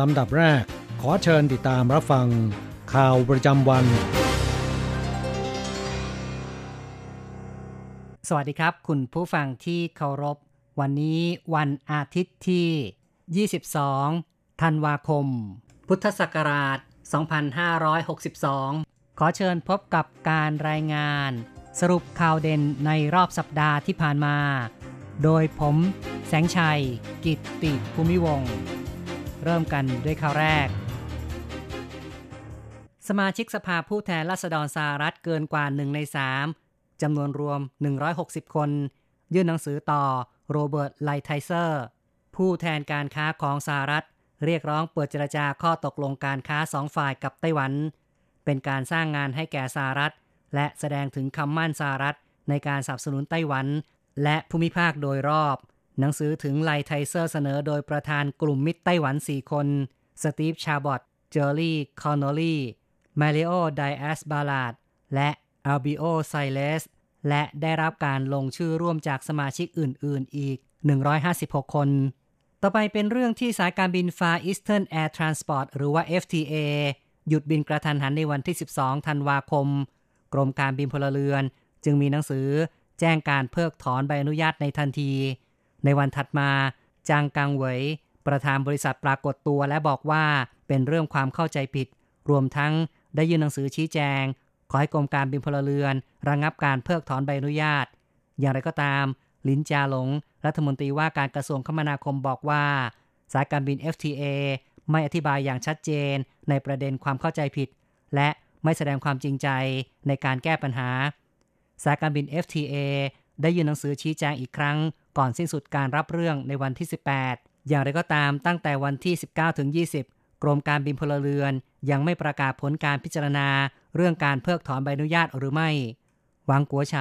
ลำดับแรก ขอเชิญติดตามรับฟัง ข่าวประจำวัน สวัสดีครับ คุณผู้ฟังที่เคารพ วันนี้วันอาทิตย์ที่ 22 ธันวาคม พุทธศักราช 2562 ขอเชิญพบกับการรายงาน สรุปข่าวเด่นในรอบสัปดาห์ที่ผ่านมา โดยผม แสงชัย กิตติภูมิวงศ์ เริ่มกันด้วยข่าวแรก สมาชิกสภาผู้แทนราษฎรสหรัฐเกินกว่า1ใน3จำนวนรวม 160 คน ยื่นหนังสือต่อโรเบิร์ตไลไทเซอร์ ผู้แทนการค้าของสหรัฐ เรียกร้องเปิดเจรจาข้อตกลงการค้าสองฝ่ายกับไต้หวัน เป็นการสร้างงานให้แก่สหรัฐ และแสดงถึงคำมั่นสหรัฐในการสนับสนุนไต้หวัน และภูมิภาคโดยรอบ หนังสือถึงไลไทเซอร์เสนอโดยประธานกลุ่มมิตรไต้หวัน 4 คน สตีฟ ชาบอตเจอร์รี่ คอนโนลีมาริโอ ไดแอสบาลาด และอัลบิโอ ไซเลส และได้รับการลงชื่อร่วมจากสมาชิกอื่น ๆ อีก 156 คน ต่อไปเป็นเรื่องที่สายการบิน Far Eastern Air Transport หรือว่า FTA หยุดบินกระทันหันในวันที่ 12 ธันวาคม กรมการบินพลเรือน จึงมีหนังสือแจ้งการเพิกถอนใบอนุญาตในทันที ในวันถัดมาจางกังเหวยประธานบริษัทปรากฏตัวและบอกว่าเป็นเรื่องความเข้าใจผิด รวมทั้งได้ยื่นหนังสือชี้แจง ขอให้กรมการบินพลเรือน ระงงับการเพิกถอนใบอนุญาต อย่างไรก็ตาม ลินจาหลง รัฐมนตรีว่าการกระทรวงคมนาคมบอกว่า สายการบิน FTA ไม่อธิบายอย่างชัดเจนในประเด็นความเข้าใจผิด และไม่แสดงความจริงใจในการแก้ปัญหา สายการบิน FTA ได้ยื่นหนังสือชี้แจงอีกครั้ง ก่อนสิ้นสุดการรับเรื่องในวันที่ 18 อย่างไรก็ตามตั้งแต่วันที่ 19ถึง20 กรมการบินพลเรือน ยังไม่ประกาศผลการพิจารณา เรื่องการเพิกถอนใบอนุญาตหรือไม่ หวังกัวไฉ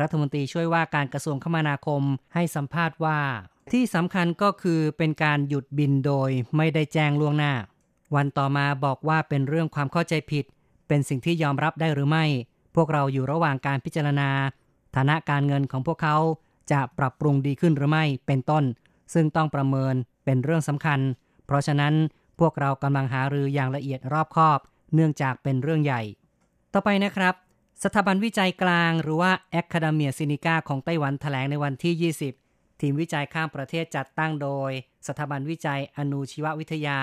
รัฐมนตรีช่วยว่าการกระทรวงคมนาคมให้สัมภาษณ์ว่า ที่สำคัญก็คือเป็นการหยุดบินโดยไม่ได้แจ้งล่วงหน้า วันต่อมาบอกว่าเป็นเรื่องความเข้าใจผิด เป็นสิ่งที่ยอมรับได้หรือไม่ พวกเราอยู่ระหว่างการพิจารณา ฐานะการเงินของพวกเขา จะปรับปรุงดีขึ้นหรือไม่เป็นต้น ซึ่งต้องประเมินเป็นเรื่องสำคัญ เพราะฉะนั้นพวกเรากำลังหารืออย่างละเอียดรอบคอบ เนื่องจากเป็นเรื่องใหญ่ ต่อไปนะครับ สถาบันวิจัยกลางหรือว่า Academia Sinica ของไต้หวันแถลงในวันที่ 20 ทีมวิจัยข้ามประเทศจัดตั้งโดย สถาบันวิจัยอนุชีววิทยา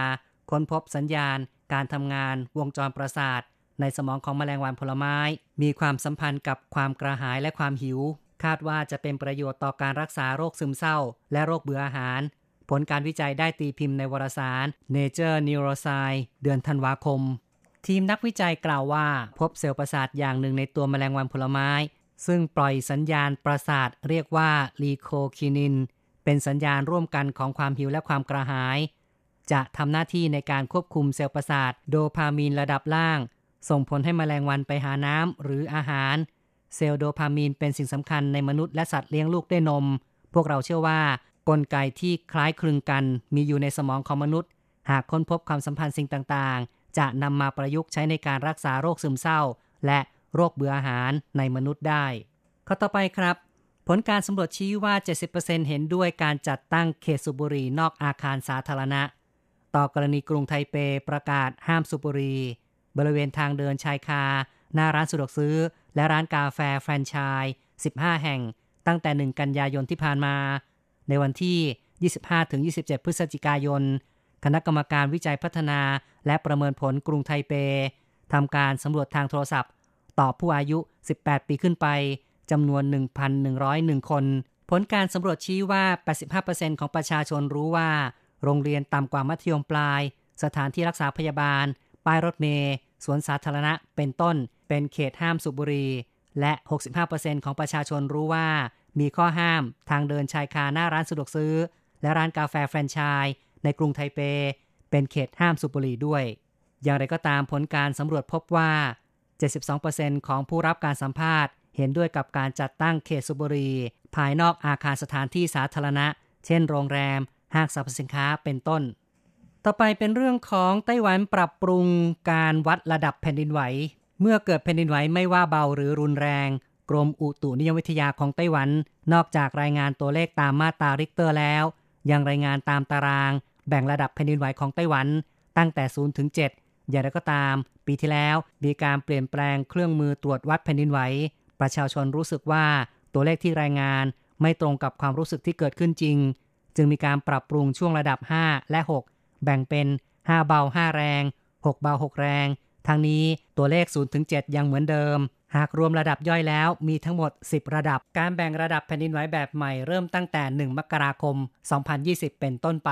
ค้นพบสัญญาณ การทำงาน วงจรประสาท ในสมองของแมลงวันผลไม้ มีความสัมพันธ์กับความกระหายและความหิว คาดว่าจะเป็นประโยชน์ต่อการรักษาโรคซึมเศร้า และโรคเบื่ออาหาร ผลการวิจัยได้ตีพิมพ์ในวารสาร Nature Neuroscience เดือนธันวาคม ทีมนักวิจัยกล่าวว่า พบเซลล์ประสาทอย่างหนึ่งในตัวแมลงวันผลไม้ ซึ่งปล่อยสัญญาณประสาทเรียกว่าลีโคคินิน เป็นสัญญาณร่วมกันของความหิวและความกระหาย จะทำหน้าที่ในการควบคุมเซลล์ประสาทโดพามีนระดับล่าง ส่งผลให้แมลงวันไปหาน้ำหรืออาหาร เซลล์โดพามีนเป็นสิ่งสำคัญในมนุษย์และสัตว์เลี้ยงลูกด้วยนม พวกเราเชื่อว่ากลไกที่คล้ายคลึงกันมีอยู่ในสมองของมนุษย์ หากค้นพบความสัมพันธ์สิ่งต่างๆ จะนำมาประยุกต์ใช้ในการรักษาโรคซึมเศร้า และโรคเบื่ออาหารในมนุษย์ได้ ข้อต่อไปครับ ผลการสำรวจชี้ว่า 70%เห็นด้วยการจัดตั้งเขตสูบบุหรี่นอกอาคารสาธารณะ ต่อกรณีกรุงไทเปประกาศห้ามสูบบุหรี่บริเวณทางเดินชายคา หน้าร้านสะดวกซื้อและร้านกาแฟแฟรนไชส์15 แห่ง ตั้งแต่ 1 กันยายนที่ผ่านมา ในวันที่ 25-27 พฤศจิกายน คณะกรรมการวิจัยพัฒนา และประเมินผลกรุงไทเปทำการสำรวจทางโทรศัพท์ ต่อผู้อายุ 18 ปีขึ้นไปจำนวน 1,101 คน ผลการสำรวจชี้ว่า 85%ของประชาชนรู้ว่า โรงเรียนต่ำกว่ามัธยมปลาย สถานที่รักษาพยาบาล ป้ายรถเมล์ สวนสาธารณะ เป็นต้น เป็นเขตห้ามสูบบุหรี่และ 65%ของประชาชนรู้ว่า มีข้อห้ามทางเดินชายคาหน้าร้านสะดวกซื้อ และร้านกาแฟแฟรนไชส์ในกรุงไทเป เป็นเขตห้ามสูบบุหรี่ด้วย อย่างไรก็ตามผลการสำรวจพบว่า 72%ของผู้รับการสัมภาษณ์ เห็นด้วยกับการจัดตั้งเขตสูบบุหรี่ภายนอกอาคารสถานที่สาธารณะ เช่นโรงแรม ห้างสรรพสินค้าเป็นต้น ต่อไปเป็นเรื่องของไต้หวันปรับปรุงการวัดระดับแผ่นดินไหว เมื่อเกิดแผ่นดินไหวไม่ว่าเบาหรือรุนแรง กรมอุตุนิยมวิทยาของไต้หวัน นอกจากรายงานตัวเลขตามมาตราริกเตอร์แล้ว ยังรายงานตามตาราง แบ่งระดับแผ่นดินไหวของไต้หวัน ตั้งแต่0ถึง7อย่างไรก็ตาม ปีที่แล้วมีการเปลี่ยนแปลงเครื่องมือตรวจวัดแผ่นดินไหว ประชาชนรู้สึกว่าตัวเลขที่รายงานไม่ตรงกับความรู้สึกที่เกิดขึ้นจริง จึงมีการปรับปรุงช่วงระดับ 5 และ 6 แบ่งเป็น 5 เบา 5 แรง 6 เบา 6 แรง ทั้งนี้ตัวเลข0ถึง7ยังเหมือนเดิม หากรวมระดับย่อยแล้วมีทั้งหมด 10 ระดับ การแบ่งระดับแผ่นดินไหวแบบใหม่เริ่มตั้งแต่ 1 มกราคม 2020 เป็นต้นไป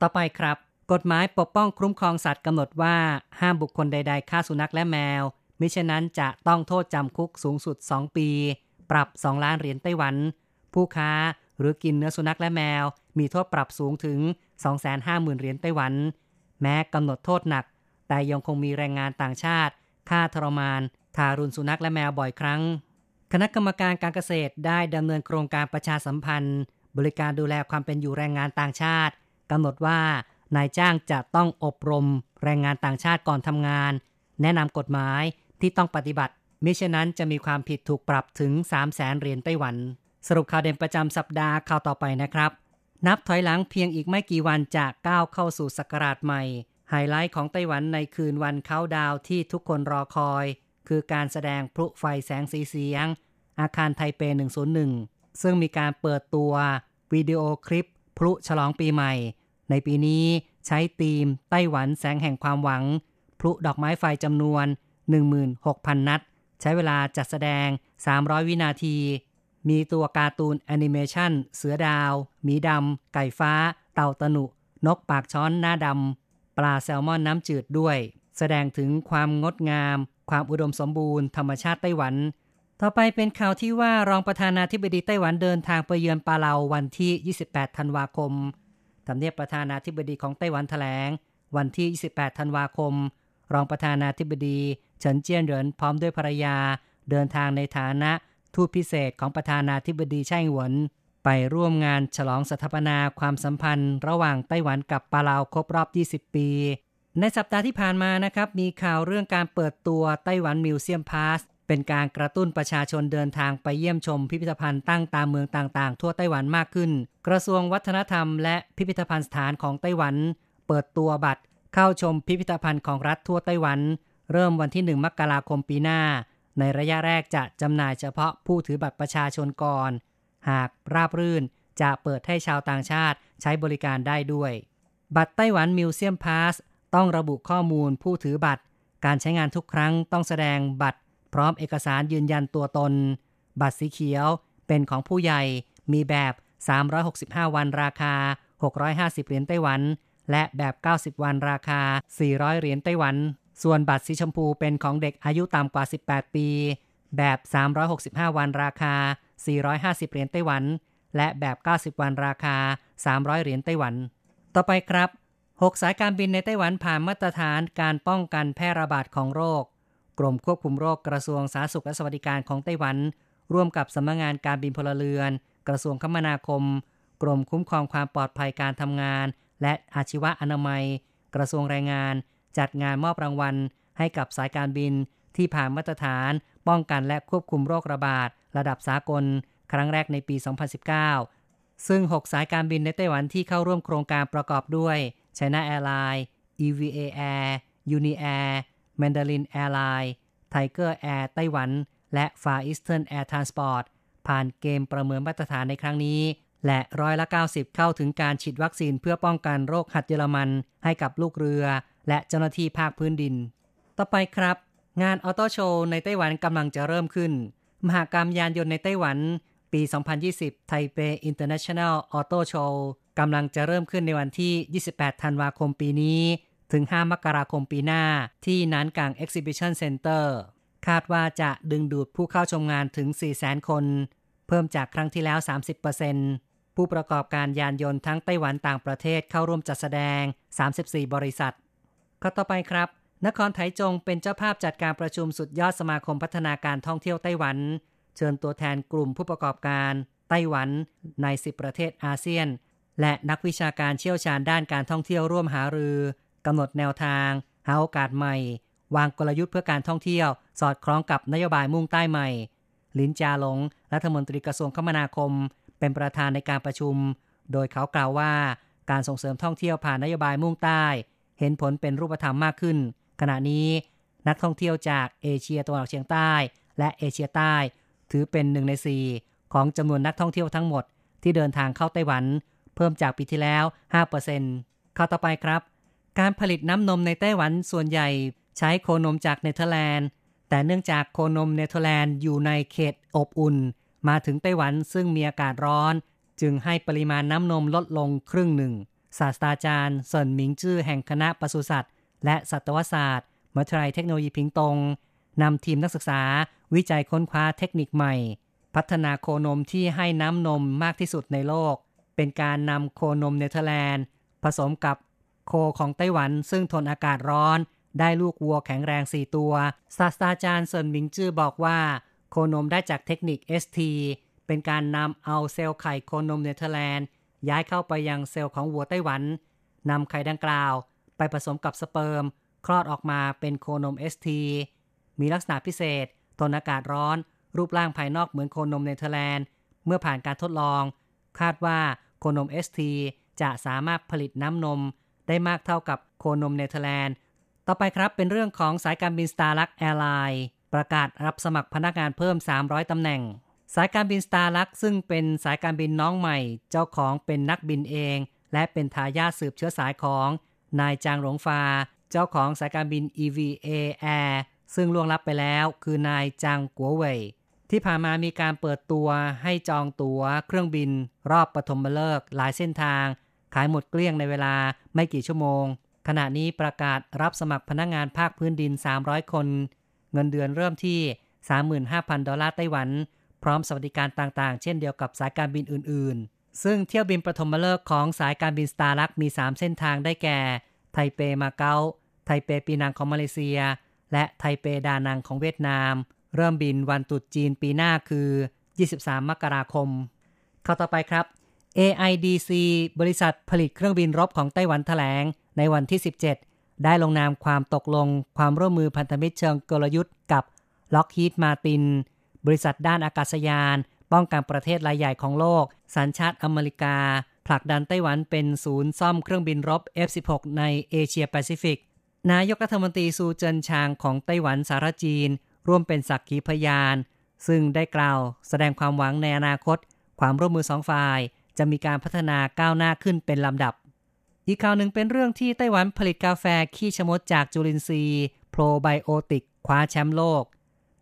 ต่อไปครับ กฎหมายปกป้องคุ้มครองสัตว์กำหนดว่าห้ามบุคคลใด ๆ ฆ่าสุนัขและแมว มิฉะนั้นจะต้องโทษจำคุกสูงสุด 2 ปี ปรับ 2 ล้านเหรียญไต้หวัน ผู้ค้าหรือกินเนื้อสุนัขและแมว มีโทษปรับสูงถึง 250,000เหรียญไต้หวัน แม้กำหนดโทษหนัก แต่ยังคงมีแรงงานต่างชาติฆ่าทรมาน ทารุณสุนัขและแมวบ่อยครั้ง คณะกรรมการการเกษตรได้ดำเนินโครงการประชาสัมพันธ์ บริการดูแลความเป็นอยู่แรงงานต่างชาติกำหนดว่านายจ้างจะต้องอบรม แรงงานต่างชาติก่อนทำงาน แนะนำกฎหมายที่ต้องปฏิบัติมิฉะนั้นจะมีความผิดถูกปรับถึง 3 0 0แสนเหรียญไต้หวัน สรุปข่าวเด่นประจำสัปดาห์ข่าวต่อไปนะครับ นับถอยหลังเพียงอีกไม่กี่วันจะก้าวเข้าสู่ศักราชใหม่ ไฮไลท์ของไต้หวันในคืนวันเขาดาวที่ทุกคนรอคอย คือการแสดงพลุไฟแสงสีเสียง อาคารไทเป 101 ซึ่งมีการเปิดตัววิดีโอคลิป พลุฉลองปีใหม่ ในปีนี้ใช้ธีมไต้หวันแสงแห่งความหวัง พลุดอกไม้ไฟจำนวน 16,000 นัด ใช้เวลาจัดแสดง 300 วินาที มีตัวการ์ตูนแอนิเมชันเสือดาว หมีดำ ไก่ฟ้า เต่าตนุ นกปากช้อนหน้าดำ ปลาแซลมอนน้ำจืดด้วย แสดงถึงความงดงาม ความอุดมสมบูรณ์ธรรมชาติไต้หวัน ต่อไปเป็นข่าวที่ว่ารองประธานาธิบดีไต้หวันเดินทางไปเยือนปาเลาวันที่ 28 ธันวาคมทำเนียบประธานาธิบดีของไต้หวันแถลง วันที่ 28 ธันวาคม รองประธานาธิบดีเฉินเจี้ยนเหรินพร้อมด้วยภรรยา เดินทางในฐานะทูตพิเศษของประธานาธิบดีไช่หวน ไปร่วมงานฉลองสถาปนาความสัมพันธ์ ระหว่างไต้หวันกับปาเลาครบรอบ 20 ปี ในสัปดาห์ที่ผ่านมานะครับ มีข่าวเรื่องการเปิดตัวไต้หวันมิวเซียมพาสเป็นการกระตุ้นประชาชนเดินทางไปเยี่ยมชมพิพิธภัณฑ์ตั้งตามเมืองต่างๆ ทั่วไต้หวันมากขึ้น กระทรวงวัฒนธรรมและพิพิธภัณฑ์สถานของไต้หวัน เปิดตัวบัตร เข้าชมพิพิธภัณฑ์ของรัฐทั่วไต้หวัน เริ่มวันที่ 1 มกราคมปีหน้า ในระยะแรกจะจำหน่ายเฉพาะผู้ถือบัตรประชาชนก่อน หากราบรื่นจะเปิดให้ชาวต่างชาติใช้บริการได้ด้วย บัตรไต้หวันมิวเซียมพาสต้องระบุข้อมูลผู้ถือบัตร การใช้งานทุกครั้งต้องแสดงบัตร พร้อมเอกสารยืนยันตัวตน บัตรสีเขียวเป็นของผู้ใหญ่มีแบบ 365 วันราคา 650 เหรียญไต้หวัน และแบบ 90 วันราคา 400 เหรียญไต้หวัน ส่วนบัตรสีชมพูเป็นของเด็กอายุต่ำกว่า 18 ปี แบบ 365 วันราคา 450 เหรียญไต้หวัน และแบบ 90 วันราคา 300 เหรียญไต้หวัน ต่อไปครับ 6 สายการบินในไต้หวันผ่านมาตรฐานการป้องกันแพร่ระบาดของโรค กรมควบคุมโรคกระทรวงสาธารณสุขและสวัสดิการของไต้หวัน ร่วมกับสำนักงงานการบินพลเรือน กระทรวงคมนาคม กรมคุ้มครองความปลอดภัยการทำงาน และอาชีวะอนามัย กระทรวงแรงงาน จัดงานมอบรางวัล ให้กับสายการบินที่ผ่านมาตรฐาน ป้องกันและควบคุมโรคระบาด ระดับสากล ครั้งแรกในปี 2019 ซึ่ง 6 สายการบินในไต้หวันที่เข้าร่วมโครงการประกอบด้วย China Airlines EVA Air Uni Air Mandarin Airlines Tiger Air ไต้หวัน และ Far Eastern Air Transport ผ่านเกมประเมินมาตรฐานในครั้งนี้ และร้อยละ 90 เข้าถึงการฉีดวัคซีนเพื่อป้องกันโรคหัดเยอรมัน ให้กับลูกเรือ และเจ้าหน้าที่ภาคพื้นดิน ต่อไปครับ งานออโต้โชว์ในไต้หวันกำลังจะเริ่มขึ้น มหากรรมยานยนต์ในไต้หวันปี 2020 ไทเปInternational Auto Show กำลังจะเริ่มขึ้นในวันที่ 28 ธันวาคมปีนี้ ถึง 5 มกราคมปีหน้า ที่นานกาง Exhibition Center คาดว่าจะดึงดูดผู้เข้าชมงานถึง 400,000 คน เพิ่มจากครั้งที่แล้ว 30%ผู้ประกอบการยานยนต์ทั้งไต้หวันต่างประเทศเข้าร่วมจัดแสดง 34 บริษัท ข่าวต่อไปครับ นครไถจงเป็นเจ้าภาพจัดการประชุมสุดยอดสมาคมพัฒนาการท่องเที่ยวไต้หวัน เชิญตัวแทนกลุ่มผู้ประกอบการ ไต้หวันใน 10 ประเทศอาเซียน และนักวิชาการเชี่ยวชาญด้านการท่องเที่ยวร่วมหารือกำหนดแนวทาง หาโอกาสใหม่ วางกลยุทธ์เพื่อการท่องเที่ยว สอดคล้องกับนโยบายมุ่งใต้ใหม่ ลินจาหลง รัฐมนตรีกระทรวงคมนาคม เป็นประธานในการประชุม โดยเขากล่าวว่า การส่งเสริมท่องเที่ยวผ่านนโยบายมุ่งใต้ เห็นผลเป็นรูปธรรมมากขึ้น ขณะนี้นักท่องเที่ยวจากเอเชียตะวันออกเฉียงใต้ และเอเชียใต้ ถือเป็นหนึ่งในสี่ของจำนวนนักท่องเที่ยวทั้งหมดที่เดินทางเข้าไต้หวัน เพิ่มจากปีที่แล้ว5%ข่าวต่อไปครับ การผลิตน้ำนมในไต้หวันส่วนใหญ่ใช้โคนมจากเนเธอร์แลนด์ แต่เนื่องจากโคนมเนเธอร์แลนด์อยู่ในเขตอบอุ่น มาถึงไต้หวันซึ่งมีอากาศร้อน จึงให้ปริมาณน้ำนมลดลงครึ่งหนึ่งศาสตราจารย์เซินหมิงจื้อแห่งคณะปศุสัตว์ และสัตวศาสตร์มหาวิทยาลัยเทคโนโลยีพิงตงนำทีมนักศึกษาวิจัยค้นคว้าเทคนิคใหม่ พัฒนาโคนมที่ให้น้ำนมมากที่สุดในโลก เป็นการนำโคนมเนเธอร์แลนด์ ผสมกับโคของไต้หวันซึ่งทนอากาศร้อน ได้ลูกวัวแข็งแรง 4 ตัว ศาสตราจารย์เซินหมิงจื้อบอกว่า โคนมได้จากเทคนิค ST เป็นการนำเอาเซลล์ไข่โคนมเนเธอร์แลนด์ ย้ายเข้าไปยังเซลล์ของวัวไต้หวันนำไข่ดังกล่าว ไปผสมกับสเปิร์ม คลอดออกมาเป็นโคนม ST มีลักษณะพิเศษ ทนอากาศร้อน รูปร่างภายนอกเหมือนโคนมเนเธอร์แลนด์ เมื่อผ่านการทดลอง คาดว่าโคนม ST จะสามารถผลิตน้ำนม ได้มากเท่ากับโคนมเนเธอร์แลนด์ ต่อไปครับเป็นเรื่องของสายการบิน Starlux Airlinesประกาศรับสมัครพนักงานเพิ่ม 300 ตำแหน่ง สายการบินสตาร์ลักซึ่งเป็นสายการบินน้องใหม่ เจ้าของเป็นนักบินเอง และเป็นทายาทสืบเชื้อสายของ นายจางหลงฟา เจ้าของสายการบิน EVA Air ซึ่งล่วงลับไปแล้วคือนายจางกัวเว่ยที่ผ่านมามีการเปิดตัวให้จองตั๋วเครื่องบิน รอบปฐมฤกษ์หลายเส้นทาง ขายหมดเกลี้ยงในเวลาไม่กี่ชั่วโมง ขณะนี้ประกาศรับสมัครพนักงานภาคพื้นดิน 300 คน เงินเดือนเริ่มที่ 35,000 ดอลลาร์ไต้หวัน พร้อมสวัสดิการต่างๆ เช่นเดียวกับสายการบินอื่นๆ ซึ่งเที่ยวบินปฐมฤกษ์ของสายการบิน Starlux มี 3 เส้นทางได้แก่ ไทเปมาเก๊า ไทเปปีนังของมาเลเซีย และไทเปดานังของเวียดนาม เริ่มบินวันตรุษจีนปีหน้าคือ 23 มกราคม ข่าวต่อไปครับ AIDC บริษัทผลิตเครื่องบินรบของไต้หวันแถลง ในวันที่ 17 ได้ลงนามความตกลง ความร่วมมือพันธมิตรเชิงกลยุทธ์กับ Lockheed Martin บริษัทด้านอากาศยาน ป้องกันประเทศรายใหญ่ของโลก สัญชาติอเมริกา ผลักดันไต้หวันเป็นศูนย์ซ่อมเครื่องบินรบ F-16 ในเอเชียแปซิฟิก นายกรัฐมนตรีซูเจินชางของไต้หวันสารจีน ร่วมเป็นสักขีพยาน ซึ่งได้กล่าวแสดงความหวังในอนาคต ความร่วมมือสองฝ่าย จะมีการพัฒนาก้าวหน้าขึ้นเป็นลำดับ อีกข่าวหนึ่งเป็นเรื่องที่ไต้หวันผลิตกาแฟขี้ชะมดจากจุลินทรีย์โปรไบโอติกคว้าแชมป์โลก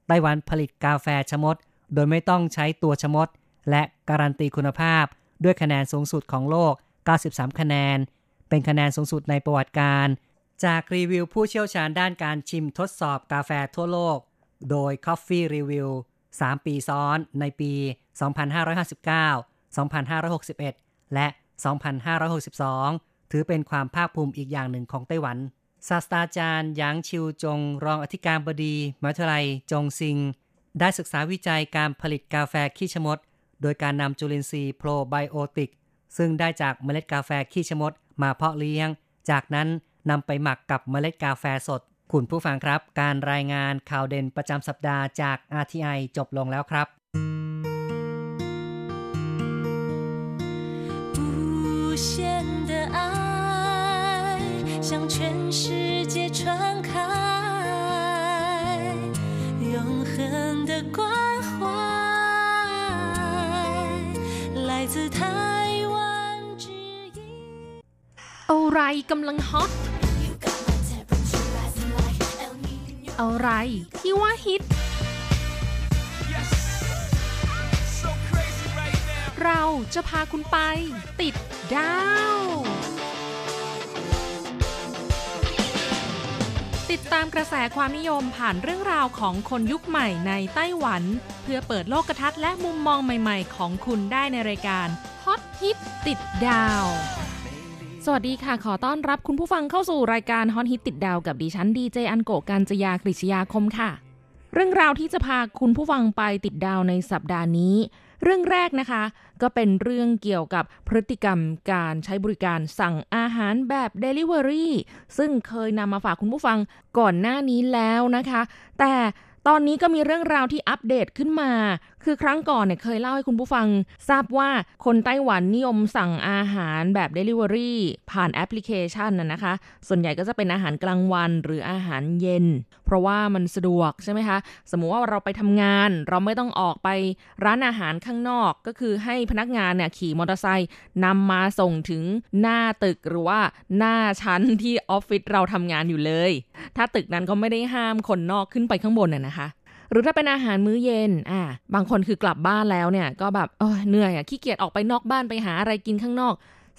ไต้หวันผลิตกาแฟชะมด โดยไม่ต้องใช้ตัวชมด และการันตีคุณภาพ ด้วยคะแนนสูงสุดของโลก 93 คะแนน เป็นคะแนนสูงสุดในประวัติการ จากรีวิวผู้เชี่ยวชาญด้านการชิมทดสอบกาแฟทั่วโลก โดย Coffee Review 3 ปีซ้อนในปี 2559 2561 และ 2562 ถือเป็นความภาคภูมิอีกอย่างหนึ่งของไต้หวันศาสตราจารย์หยางชิวจง รองอธิการบดีมหาวิทยาลัยจงซิง ได้ศึกษาวิจัยการผลิตกาแฟขี้ชะมด โดยการนำจุลินทรีย์โปรไบโอติก ซึ่งได้จากเมล็ดกาแฟขี้ชะมด มาเพาะเลี้ยง จากนั้นนำไปหมักกับเมล็ดกาแฟสด คุณผู้ฟังครับ การรายงานข่าวเด่นประจำสัปดาห์จาก RTI จบลงแล้วครับ 无限的爱向全世界传开， 的关怀，来自台湾之音。อะไรกำลังฮอตอะไรที่ว่าฮิต เราจะพาคุณไปติดดาว ติดตามกระแสความนิยมผ่านเรื่องราวของคนยุคใหม่ในไต้หวัน เพื่อเปิดโลกทัศน์และมุมมองใหม่ๆ ของคุณได้ในรายการฮอตฮิตติดดาว สวัสดีค่ะ ขอต้อนรับคุณผู้ฟังเข้าสู่รายการฮอตฮิตติดดาวกับดิฉันดีเจอันโกการจยากริชยาคมค่ะ เรื่องราวที่จะพาคุณผู้ฟังไปติดดาวในสัปดาห์นี้ เรื่องแรกนะคะ ก็เป็นเรื่องเกี่ยวกับพฤติกรรมการใช้บริการสั่งอาหารแบบ Delivery ซึ่งเคยนำมาฝากคุณผู้ฟังก่อนหน้านี้แล้วนะคะ แต่ตอนนี้ก็มีเรื่องราวที่อัปเดตขึ้นมา คือครั้งก่อนเนี่ยเคยเล่าให้คุณผู้ฟัง ทราบว่าคนไต้หวันนิยมสั่งอาหารแบบ Delivery ผ่านแอปพลิเคชันน่ะนะคะ ส่วนใหญ่ก็จะเป็นอาหารกลางวันหรืออาหารเย็น เพราะว่ามันสะดวกใช่ไหมคะ สมมุติว่าเราไปทำงาน เราไม่ต้องออกไปร้านอาหารข้างนอกก็คือให้พนักงานเนี่ยขี่มอเตอร์ไซค์นำมาส่งถึงหน้าตึกหรือว่าหน้าชั้นที่ออฟฟิศเราทำงานอยู่เลย ถ้าตึกนั้นก็ไม่ได้ห้ามคนนอกขึ้นไปข้างบนน่ะนะคะ หรือถ้าเป็นอาหารมื้อเย็นอ่าบางคนคือกลับบ้านแล้วเนี่ย ก็แบบเหนื่อยอะขี้เกียจออกไปนอกบ้านไปหาอะไรกินข้างนอก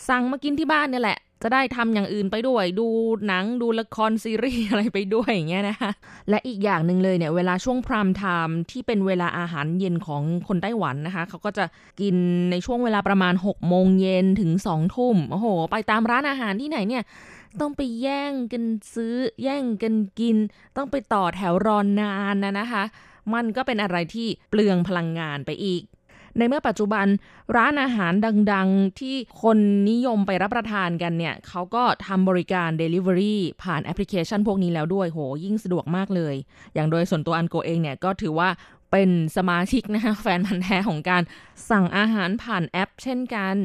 สั่งมากินที่บ้านเนี่ยแหละ จะได้ทำอย่างอื่นไปด้วย ดูหนังดูละครซีรีส์อะไรไปด้วยอย่างเงี้ยนะคะและอีกอย่างหนึ่งเลยเนี่ย เวลาช่วงพรามไทม์ที่เป็นเวลาอาหารเย็นของคนไต้หวันนะคะเขาก็จะกินในช่วงเวลาประมาณ6โมงเย็นถึง2ทุ่มโอ้โห ไปตามร้านอาหารที่ไหนเนี่ย ต้องไปแย่งกันซื้อ แย่งกันกิน ต้องไปต่อแถวรอนนานนะนะคะ มันก็เป็นอะไรที่เปลืองพลังงานไปอีก ในเมื่อปัจจุบันร้านอาหารดังๆ ที่คนนิยมไปรับประทานกันเนี่ยเขาก็ทำบริการ Delivery ผ่านแอปพลิเคชันพวกนี้แล้วด้วยโหยิ่งสะดวกมากเลย อย่างโดยส่วนตัวอันโกเองเนี่ยก็ถือว่าเป็นสมาชิกนะคะแฟนพันธ์แท้ของการสั่งอาหารผ่านแอป เช่นกัน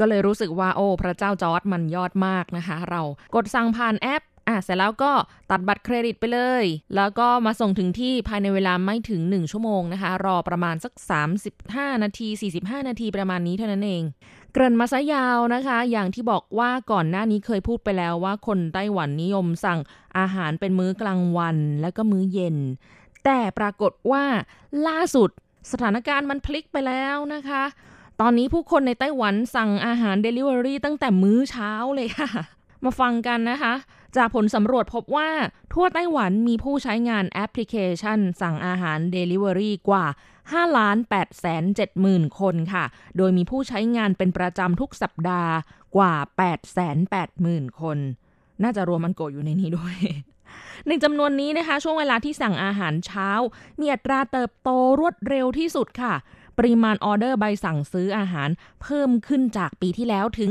ก็เลยรู้สึกว่าโอ้พระเจ้าจอร์ดมันยอดมากนะคะ เรากดสั่งผ่านแอปอะเสร็จแล้วก็ตัดบัตรเครดิตไปเลย แล้วก็มาส่งถึงที่ภายในเวลาไม่ถึง 1 ชั่วโมงนะคะ รอประมาณสัก 35 นาที 45 นาทีประมาณนี้เท่านั้นเอง เกริ่นมาซะยาวนะคะ อย่างที่บอกว่าก่อนหน้านี้เคยพูดไปแล้วว่าคนไต้หวันนิยมสั่งอาหารเป็นมื้อกลางวันและก็มื้อเย็น แต่ปรากฏว่าล่าสุดสถานการณ์มันพลิกไปแล้วนะคะ ตอนนี้ผู้คนในไต้หวันสั่งอาหาร Delivery ตั้งแต่มื้อเช้าเลยค่ะ มาฟังกันนะคะ จากผลสำรวจพบว่าทั่วไต้หวันมีผู้ใช้งานแอปพลิเคชัน สั่งอาหาร Delivery กว่า5ล้าน8แสน7หมื่นคนค่ะ โดยมีผู้ใช้งานเป็นประจำทุกสัปดาห์กว่า8แสน8หมื่นคน น่าจะรวมมันโกอยู่ในนี้ด้วยในจำนวนนี้นะคะ ช่วงเวลาที่สั่งอาหารเช้า มีอัตราเติบโตรวดเร็วที่สุดค่ะ ปริมาณออเดอร์ใบสั่งซื้ออาหารเพิ่มขึ้นจากปีที่แล้วถึง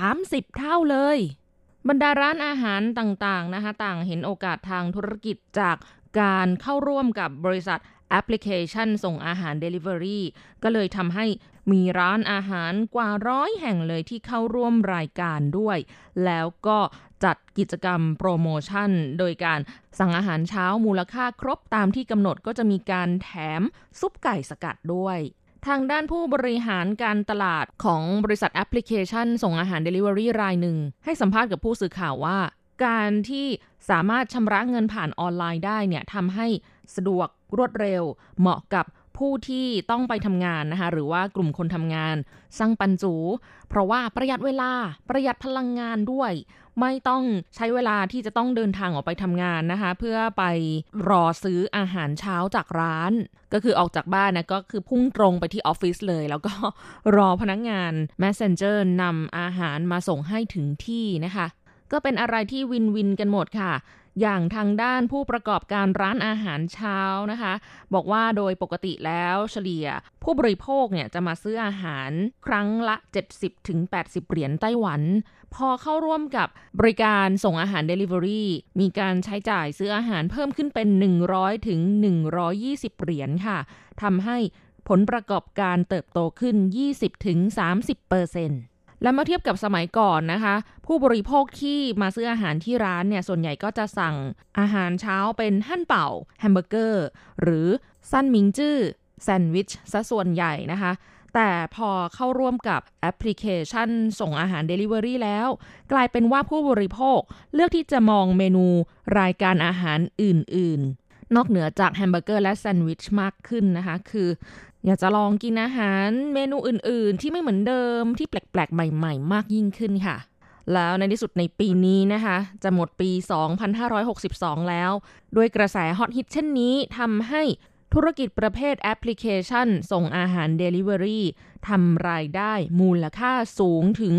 30 เท่าเลย บรรดาร้านอาหารต่างๆนะคะต่างเห็นโอกาสทางธุรกิจจากการเข้าร่วมกับบริษัทแอปพลิเคชันส่งอาหาร Delivery ก็เลยทำให้มีร้านอาหารกว่าร้อยแห่งเลยที่เข้าร่วมรายการด้วย แล้วก็ จัดกิจกรรมโปรโมชั่น โดยการสั่งอาหารเช้ามูลค่าครบตามที่กำหนดก็จะมีการแถมซุปไก่สกัดด้วยทางด้านผู้บริหารการตลาดของบริษัทแอปพลิเคชัน ส่งอาหาร Delivery รายหนึ่ง ให้สัมภาษณ์กับผู้สื่อข่าวว่า การที่สามารถชำระเงินผ่านออนไลน์ได้เนี่ยทำให้สะดวกรวดเร็ว เหมาะกับ ผู้ที่ต้องไปทำงานนะคะ หรือว่ากลุ่มคนทำงานสร้างปันจู เพราะว่าประหยัดเวลาประหยัดพลังงานด้วย ไม่ต้องใช้เวลาที่จะต้องเดินทางออกไปทำงานนะคะ เพื่อไปรอซื้ออาหารเช้าจากร้าน ก็คือออกจากบ้านนะก็คือพุ่งตรงไปที่ออฟฟิศเลย แล้วก็รอพนักงาน Messenger นำอาหารมาส่งให้ถึงที่นะคะ ก็เป็นอะไรที่วินวินกันหมดค่ะ อย่างทางด้านผู้ประกอบการร้านอาหารเช้านะคะ บอกว่าโดยปกติแล้วเฉลี่ย ผู้บริโภคเนี่ยจะมาซื้ออาหารครั้งละ 70-80 เหรียญไต้หวัน พอเข้าร่วมกับบริการส่งอาหาร Delivery มีการใช้จ่ายซื้ออาหารเพิ่มขึ้นเป็น 100ถึง120เหรียญค่ะทำให้ผลประกอบการเติบโตขึ้น 20ถึง และเมื่อเทียบกับสมัยก่อนนะคะ ผู้บริโภคที่มาซื้ออาหารที่ร้านเนี่ยส่วนใหญ่ก็จะสั่งอาหารเช้าเป็น漢堡แฮมเบอร์เกอร์ หรือ三明治แซนด์วิชซะส่วนใหญ่นะคะ แต่พอเข้าร่วมกับแอปพลิเคชันส่งอาหาร Delivery แล้ว กลายเป็นว่าผู้บริโภคเลือกที่จะมองเมนูรายการอาหารอื่น ๆ นอกเหนือจากแฮมเบอร์เกอร์และแซนด์วิชมากขึ้นนะคะ คือ อยากจะลองกินอาหารเมนูอื่น ๆ ที่ไม่เหมือนเดิมที่แปลก ๆ ใหม่ ๆ มากยิ่งขึ้นค่ะ แล้วในที่สุดในปีนี้นะคะ จะหมดปี 2562 แล้ว ด้วยกระแสฮอตฮิตเช่นนี้ทำให้ธุรกิจประเภทแอปพลิเคชัน ส่งอาหาร Delivery ทำรายได้มูลค่าสูงถึง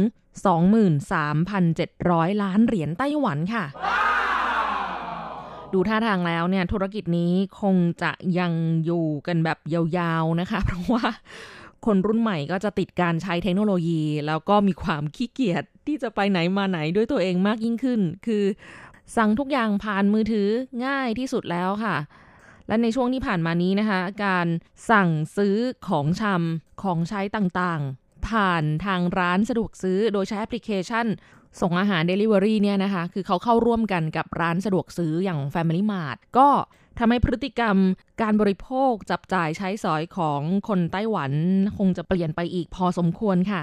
23,700 ล้านเหรียญไต้หวันค่ะ ดูท่าทางแล้วเนี่ยธุรกิจนี้คงจะยังอยู่กันแบบยาวๆนะคะ เพราะว่าคนรุ่นใหม่ก็จะติดการใช้เทคโนโลยี แล้วก็มีความขี้เกียจที่จะไปไหนมาไหนด้วยตัวเองมากยิ่งขึ้น คือสั่งทุกอย่างผ่านมือถือง่ายที่สุดแล้วค่ะ และในช่วงที่ผ่านมานี้นะคะ การสั่งซื้อของชำของใช้ต่างๆ ผ่านทางร้านสะดวกซื้อโดยใช้แอปพลิเคชัน ส่งอาหาร Delivery เนี่ยนะคะ คือเขาเข้าร่วมกันกับร้านสะดวกซื้ออย่าง Family Mart ก็ทำให้พฤติกรรมการบริโภคจับจ่ายใช้สอยของคนไต้หวัน คงจะเปลี่ยนไปอีกพอสมควรค่ะ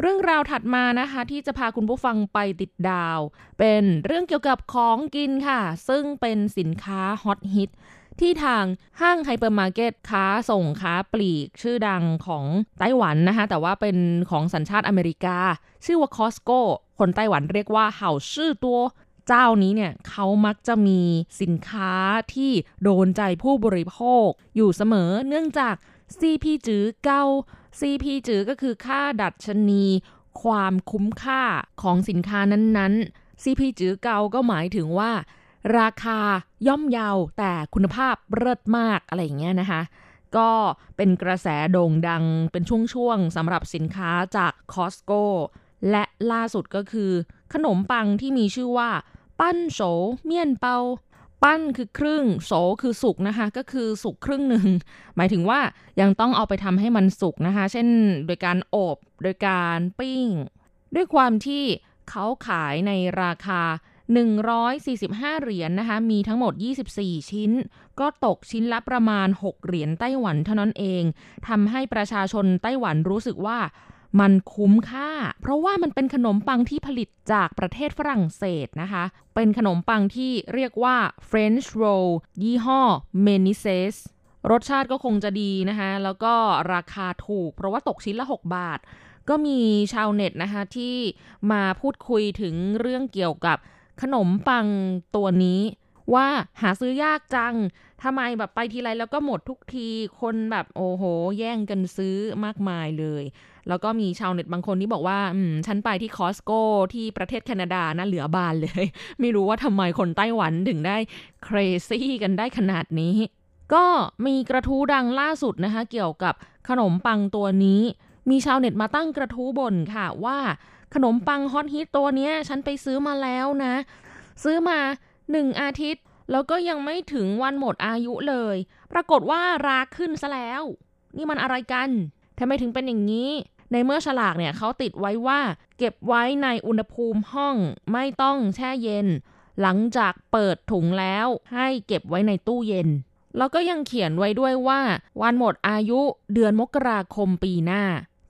เรื่องราวถัดมานะคะ ที่จะพาคุณผู้ฟังไปติดตาม เป็นเรื่องเกี่ยวกับของกินค่ะ ซึ่งเป็นสินค้าฮอตฮิต ที่ทางห้างไฮเปอร์มาร์เก็ตค้าส่งค้าปลีก ชื่อดังของไต้หวันนะคะแต่ว่าเป็นของสัญชาติอเมริกา ชื่อว่าคอสโก้คนไต้หวันเรียกว่าเห่าชื่อตัวเจ้านี้เนี่ยเขามักจะมีสินค้าที่โดนใจผู้บริโภค อยู่เสมอเนื่องจาก CP จือเก้า CP จือก็คือค่าดัชนี ความคุ้มค่าของสินค้านั้นๆ CP จือเกาก็หมายถึงว่า ราคาย่อมเยาแต่คุณภาพเลิศมากอะไรอย่างเงี้ยนะคะ ก็เป็นกระแสโด่งดังเป็นช่วงๆสำหรับสินค้าจากคอสโกและล่าสุดก็คือ ขนมปังที่มีชื่อว่า ปั้นโสเมี่ยนเปา ปั้นคือครึ่งโสคือสุกนะคะ ก็คือสุกครึ่งหนึ่ง หมายถึงว่ายังต้องเอาไปทำให้มันสุกนะคะ เช่นโดยการอบโดยการปิ้ง ด้วยความที่เขาขายในราคา 145 เหรียญนนะคะ มีทั้งหมด 24 ชิ้น ก็ตกชิ้นละประมาณ 6 เหรียญไต้หวันเท่านั้นเอง ทำให้ประชาชนไต้หวันรู้สึกว่ามันคุ้มค่า เพราะว่ามันเป็นขนมปังที่ผลิตจากประเทศฝรั่งเศสนะคะ เป็นขนมปังที่เรียกว่า French roll ยี่ห้อ m e n i s e s รสชาติก็คงจะดีนะคะ แล้วก็ราคาถูก เพราะว่าตกชิ้นละ 6 บาท ก็มีชาวเน็ตนะคะที่มาพูดคุยถึงเรื่องเกี่ยวกับ ขนมปังตัวนี้ว่าหาซื้อยากจังทำไมแบบไปทีไรแล้วก็หมดทุกที คนแบบโอ้โห แย่งกันซื้อมากมายเลย แล้วก็มีชาวเน็ตบางคนที่บอกว่า อืม ฉันไปที่คอสโกที่ประเทศแคนาดานะเหลือบานเลย ไม่รู้ว่าทำไมคนไต้หวันถึงได้ crazy กันได้ขนาดนี้ ก็มีกระทู้ดังล่าสุดนะคะ เกี่ยวกับขนมปังตัวนี้ มีชาวเน็ตมาตั้งกระทู้บ่นค่ะว่า ขนมปังฮอตฮิตตัวเนี้ย ฉันไปซื้อมาแล้วนะ ซื้อมาหนึ่งอาทิตย์ แล้วก็ยังไม่ถึงวันหมดอายุเลย ปรากฏว่าราขึ้นซะแล้ว นี่มันอะไรกันทำไมถึงเป็นอย่างนี้ ในเมื่อฉลากเนี่ยเขาติดไว้ว่า เก็บไว้ในอุณหภูมิห้องไม่ต้องแช่เย็น หลังจากเปิดถุงแล้วให้เก็บไว้ในตู้เย็นแล้วก็ยังเขียนไว้ด้วยว่า วันหมดอายุเดือนมกราคมปีหน้า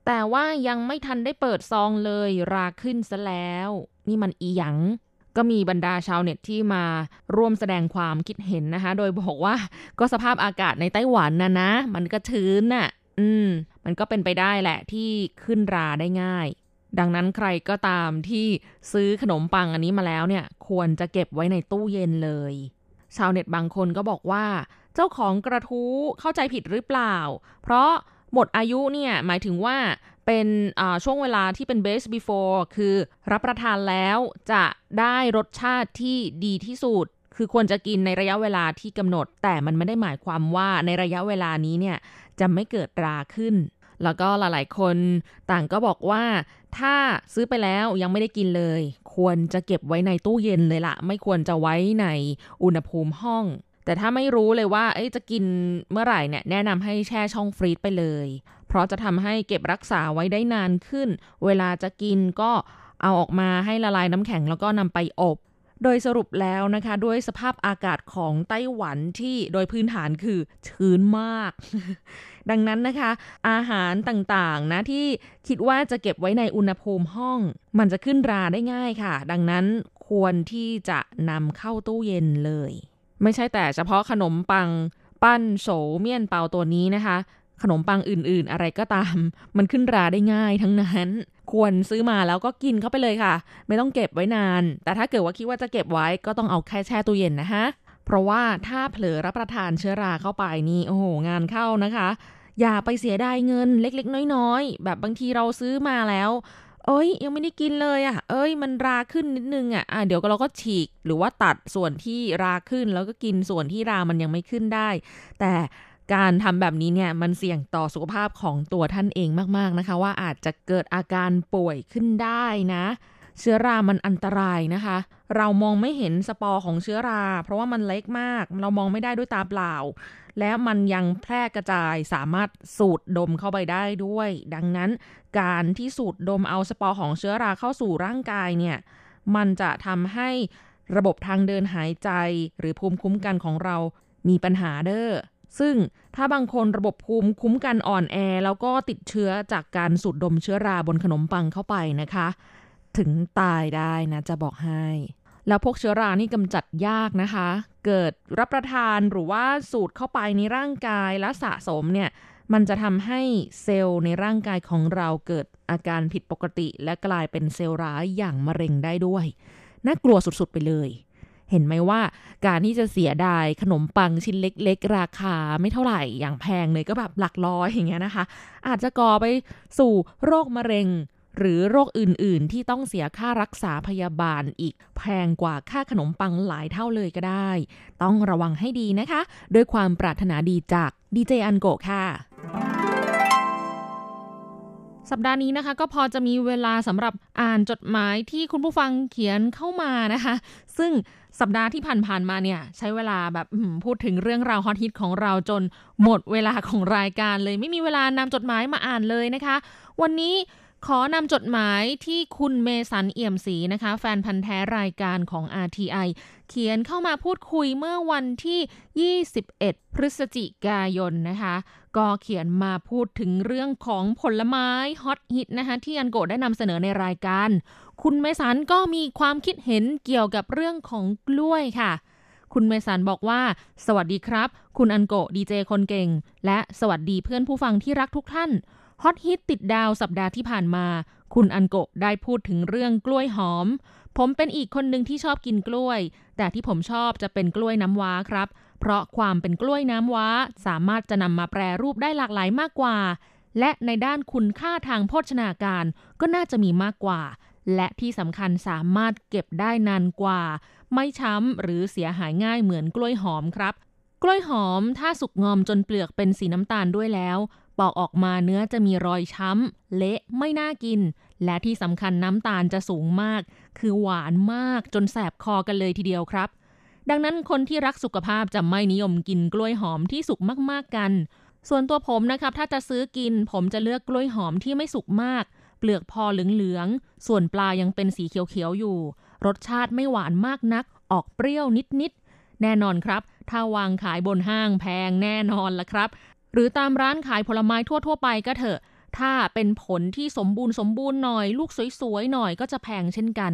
แต่ว่ายังไม่ทันได้เปิดซองเลยราขึ้นซะแล้ว นี่มันอีหยังก็มีบรรดาชาวเน็ตที่มาร่วมแสดงความคิดเห็นนะคะ โดยบอกว่าก็สภาพอากาศในไต้หวันนะนะ มันก็ชื้นน่ะ อืม มันก็เป็นไปได้แหละที่ขึ้นราได้ง่าย ดังนั้นใครก็ตามที่ซื้อขนมปังอันนี้มาแล้วเนี่ย ควรจะเก็บไว้ในตู้เย็นเลย ชาวเน็ตบางคนก็บอกว่า เจ้าของกระทู้เข้าใจผิดหรือเปล่า เพราะ หมดอายุเนี่ยหมายถึงว่าเป็นช่วงเวลาที่เป็น best before คือรับประทานแล้วจะได้รสชาติที่ดีที่สุด คือควรจะกินในระยะเวลาที่กำหนด แต่มันไม่ได้หมายความว่าในระยะเวลานี้เนี่ยจะไม่เกิดราขึ้น แล้วก็หลายๆคนต่างก็บอกว่าถ้าซื้อไปแล้วยังไม่ได้กินเลย ควรจะเก็บไว้ในตู้เย็นเลยละไม่ควรจะไว้ในอุณหภูมิห้อง แต่ถ้าไม่รู้เลยว่าจะกินเมื่อไหร่เนี่ยแนะนำให้แช่ช่องฟรีซไปเลย เพราะจะทำให้เก็บรักษาไว้ได้นานขึ้น เวลาจะกินก็เอาออกมาให้ละลายน้ำแข็งแล้วก็นำไปอบ โดยสรุปแล้วนะคะ ด้วยสภาพอากาศของไต้หวันที่โดยพื้นฐานคือชื้นมาก ดังนั้นนะคะ อาหารต่างๆนะที่คิดว่าจะเก็บไว้ในอุณหภูมิห้อง มันจะขึ้นราได้ง่ายค่ะ ดังนั้นควรที่จะนำเข้าตู้เย็นเลย ไม่ใช่แต่เฉพาะขนมปังปั้นโฉเมี่ยนเปาตัวนี้นะคะ ขนมปังอื่นๆ อะไรก็ตาม มันขึ้นราได้ง่ายทั้งนั้น ควรซื้อมาแล้วก็กินเข้าไปเลยค่ะ ไม่ต้องเก็บไว้นาน แต่ถ้าเกิดว่าคิดว่าจะเก็บไว้ก็ต้องเอาแค่แช่ตู้เย็นนะคะเพราะว่าถ้าเผลอรับประทานเชื้อราเข้าไปนี่โอ้โหงานเข้านะคะ อย่าไปเสียดายเงินเล็กๆ น้อยๆ แบบบางทีเราซื้อมาแล้ว เอ้ย ยังไม่ได้กินเลยอะ่ะ เอ้ย มันราขึ้นนิดนึงอะ่ะอะเดี๋ยวเราก็ฉีกหรือว่าตัดส่วนที่ราขึ้นแล้วก็กินส่วนที่รามันยังไม่ขึ้นได้ แต่การทำแบบนี้เนี่ยมันเสี่ยงต่อสุขภาพของตัวท่านเองมาก ๆนะคะ ว่าอาจจะเกิดอาการป่วยขึ้นได้นะ เชื้อรามันอันตรายนะคะ เรามองไม่เห็นสปอร์ของเชื้อรา เพราะว่ามันเล็กมาก เรามองไม่ได้ด้วยตาเปล่า และมันยังแพร่กระจายสามารถสูดดมเข้าไปได้ด้วย ดังนั้นการที่สูดดมเอาสปอร์ของเชื้อราเข้าสู่ร่างกายเนี่ยมันจะทำให้ระบบทางเดินหายใจ หรือภูมิคุ้มกันของเรามีปัญหาเด้อซึ่งถ้าบางคนระบบภูมิคุ้มกันอ่อนแอ แล้วก็ติดเชื้อจากการสูดดมเชื้อราบนขนมปังเข้าไปนะคะ ถึงตายได้นะจะบอกให้ แล้วพวกเชื้อรานี่กำจัดยากนะคะ เกิดรับประทานหรือว่าสูดเข้าไปในร่างกายและสะสมเนี่ยมันจะทำให้เซลล์ในร่างกายของเราเกิดอาการผิดปกติ และกลายเป็นเซลล์ร้ายอย่างมะเร็งได้ด้วยน่ากลัวสุดๆไปเลย เห็นไหมว่าการที่จะเสียดายขนมปังชิ้นเล็ก ๆ ราคาไม่เท่าไหร่อย่างแพงเลยก็แบบหลักร้อยอย่างเงี้ยนะคะ อาจจะก่อไปสู่โรคมะเร็ง หรือโรคอื่นๆ ที่ต้องเสียค่ารักษาพยาบาลอีกแพงกว่าค่าขนมปังหลายเท่าเลยก็ได้ ต้องระวังให้ดีนะคะ ด้วยความปรารถนาดีจากดีเจอันโกค่ะสัปดาห์นี้นะคะก็พอจะมีเวลาสำหรับอ่านจดหมายที่คุณผู้ฟังเขียนเข้ามานะคะ ซึ่งสัปดาห์ที่ผ่านๆมาเนี่ยใช้เวลาแบบพูดถึงเรื่องราวฮอตฮิตของเราจนหมดเวลาของรายการเลย ไม่มีเวลานำจดหมายมาอ่านเลยนะคะ วันนี้ ขอนำจดหมายที่คุณเมสันเอี่ยมศรีนะคะ แฟนพันธุ์แท้รายการของ RTI เขียนเข้ามาพูดคุยเมื่อวันที่ 21 พฤศจิกายนนะคะ ก็เขียนมาพูดถึงเรื่องของผลไม้ฮอตฮิตนะคะที่อันโกได้นำเสนอในรายการ คุณเมสันก็มีความคิดเห็นเกี่ยวกับเรื่องของกล้วยค่ะคุณเมสันบอกว่า สวัสดีครับ คุณอันโกดีเจคนเก่ง และสวัสดีเพื่อนผู้ฟังที่รักทุกท่าน ฮอตฮิตติดดาวสัปดาห์ที่ผ่านมา คุณอันโกได้พูดถึงเรื่องกล้วยหอม ผมเป็นอีกคนหนึ่งที่ชอบกินกล้วย แต่ที่ผมชอบจะเป็นกล้วยน้ำว้าครับ เพราะความเป็นกล้วยน้ำว้าสามารถจะนำมาแปรรูปได้หลากหลายมากกว่า และในด้านคุณค่าทางโภชนาการก็น่าจะมีมากกว่า และที่สำคัญสามารถเก็บได้นานกว่า ไม่ช้ำหรือเสียหายง่ายเหมือนกล้วยหอมครับกล้วยหอมถ้าสุกงอมจนเปลือกเป็นสีน้ำตาลด้วยแล้ว ปอกออกมาเนื้อจะมีรอยช้ำ เละไม่น่ากิน และที่สำคัญน้ำตาลจะสูงมาก คือหวานมากจนแสบคอกันเลยทีเดียวครับ ดังนั้นคนที่รักสุขภาพจะไม่นิยมกินกล้วยหอมที่สุกมากๆกัน ส่วนตัวผมนะครับถ้าจะซื้อกิน ผมจะเลือกกล้วยหอมที่ไม่สุกมาก เปลือกพอเหลืองๆส่วนปลายังเป็นสีเขียวๆอยู่ รสชาติไม่หวานมากนัก ออกเปรี้ยวนิดๆแน่นอนครับ ถ้าวางขายบนห้างแพงแน่นอนละครับ หรือตามร้านขายผลไม้ทั่ว ๆ ไปก็เถอะ ถ้าเป็นผลที่สมบูรณ์สมบูรณ์หน่อย ลูกสวยๆหน่อยก็จะแพงเช่นกัน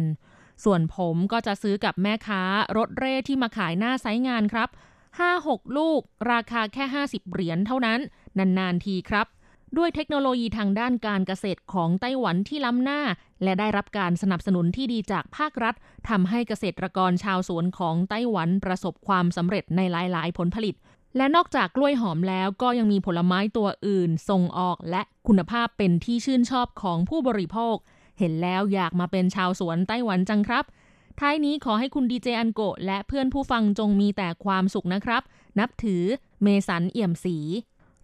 ส่วนผมก็จะซื้อกับแม่ค้ารถเร่ที่มาขายหน้าไซงานครับ5-6 ลูก ราคาแค่ 50 เหรียญเท่านั้น นาน ๆ ทีครับ ด้วยเทคโนโลยีทางด้านการเกษตรของไต้หวันที่ล้ำหน้า และได้รับการสนับสนุนที่ดีจากภาครัฐทำให้เกษตรกรชาวสวนของไต้หวันประสบความสำเร็จในหลาย ๆ ผลผลิต และนอกจากกล้วยหอมแล้วก็ยังมีผลไม้ตัวอื่นส่งออกและคุณภาพเป็นที่ชื่นชอบของผู้บริโภค เห็นแล้วอยากมาเป็นชาวสวนไต้หวันจังครับ ท้ายนี้ขอให้คุณดีเจอันโกและเพื่อนผู้ฟังจงมีแต่ความสุขนะครับ นับถือเมสันเอี่ยมสี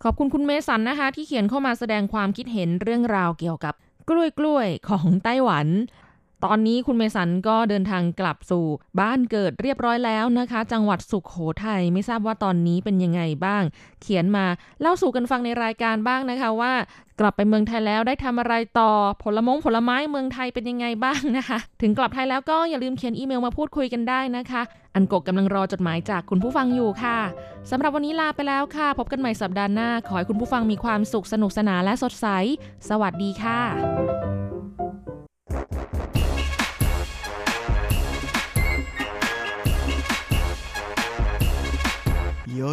ขอบคุณคุณเมสันนะคะ ที่เขียนเข้ามาแสดงความคิดเห็นเรื่องราวเกี่ยวกับกล้วยกล้วยของไต้หวัน ตอนนี้คุณเมสันก็เดินทางกลับสู่บ้านเกิดเรียบร้อยแล้วนะคะ จังหวัดสุขโขทัยไม่ทราบว่าตอนนี้เป็นยังไงบ้าง เขียนมาเล่าสู่กันฟังในรายการบ้างนะคะว่า กลับไปเมืองไทยแล้วได้ทำอะไรต่อผลมงผลไม้เมืองไทยเป็นยังไงบ้างนะคะ ถึงกลับไทยแล้วก็อย่าลืมเขียนอีเมลมาพูดคุยกันได้นะคะ อันกกกำลังรอจดหมายจากคุณผู้ฟังอยู่ค่ะสำหรับวันนี้ลาไปแล้วค่ะ พบกันใหม่สัปดาห์หน้า ขอให้คุณผู้ฟังมีความสุขสนุกสนานและสดใส สวัสดีค่ะ โย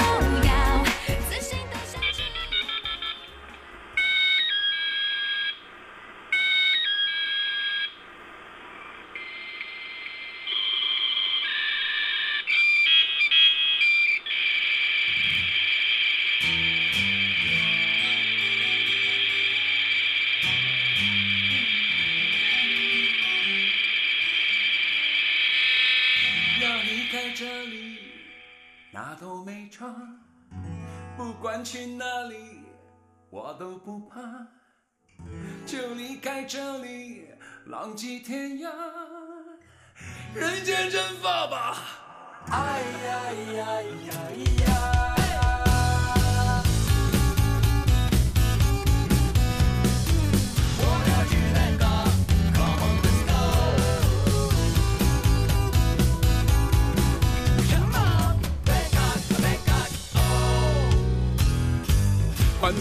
不管去哪里，我都不怕。就离开这里，浪迹天涯，人间蒸发吧。哎呀呀呀呀！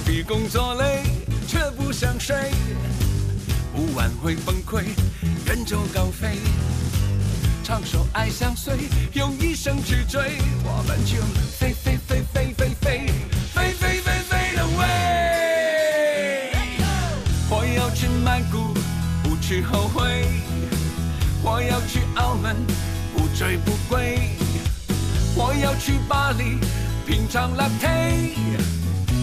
比工作累，却不想睡，不晚会崩溃，远走高飞，唱首爱相随，用一生去追，我们就飞飞飞飞飞飞飞飞飞飞的飞。我要去曼谷，不去后悔，我要去澳门，不醉不归，我要去巴黎，品尝 latte。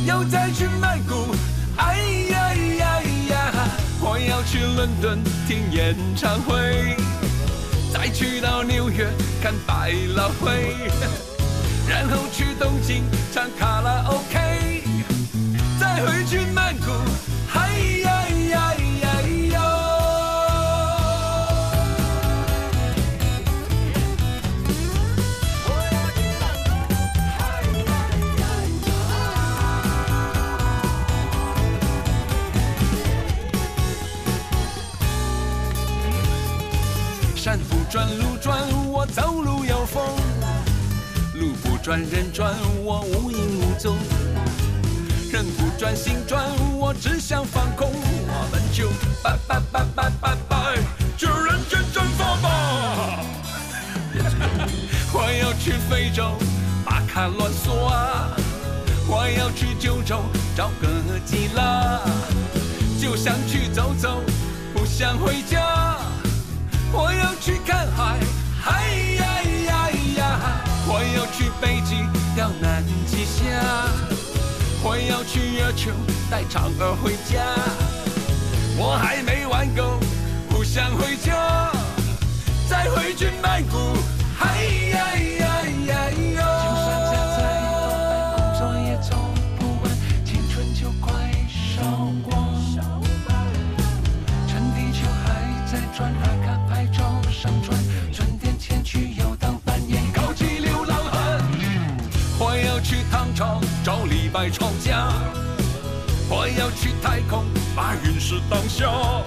又再去曼谷，哎呀呀呀！我要去伦敦听演唱会，再去到纽约看百老汇，然后去东京唱卡拉 OK，再回去曼谷，转路转，我走路有风；路不转人转，我无影无踪。人不转心转，我只想放空。我们就拜拜拜拜拜拜，就人间蒸发吧。我要去非洲，巴卡乱索啊！我要去九州，找个基拉，就想去走走，不想回家。我要去看海，哎呀呀呀！我要去北极，到南极下。我要去月球，带嫦娥回家。我还没玩够，不想回家，再回去曼谷，哎找李白吵架，我要去太空把陨石当笑。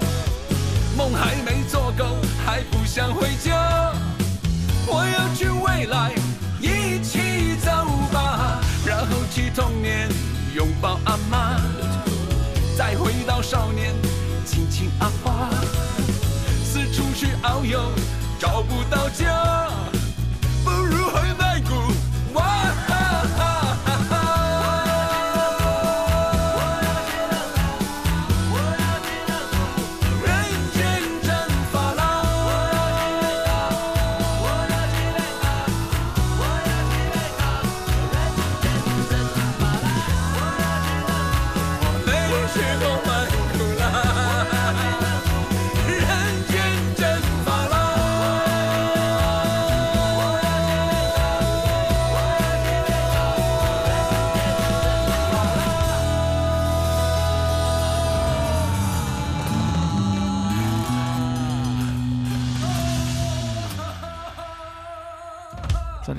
梦还没做够，还不想回家。我要去未来，一起走吧，然后去童年拥抱阿妈，再回到少年亲亲阿爸，四处去遨游，找不到家，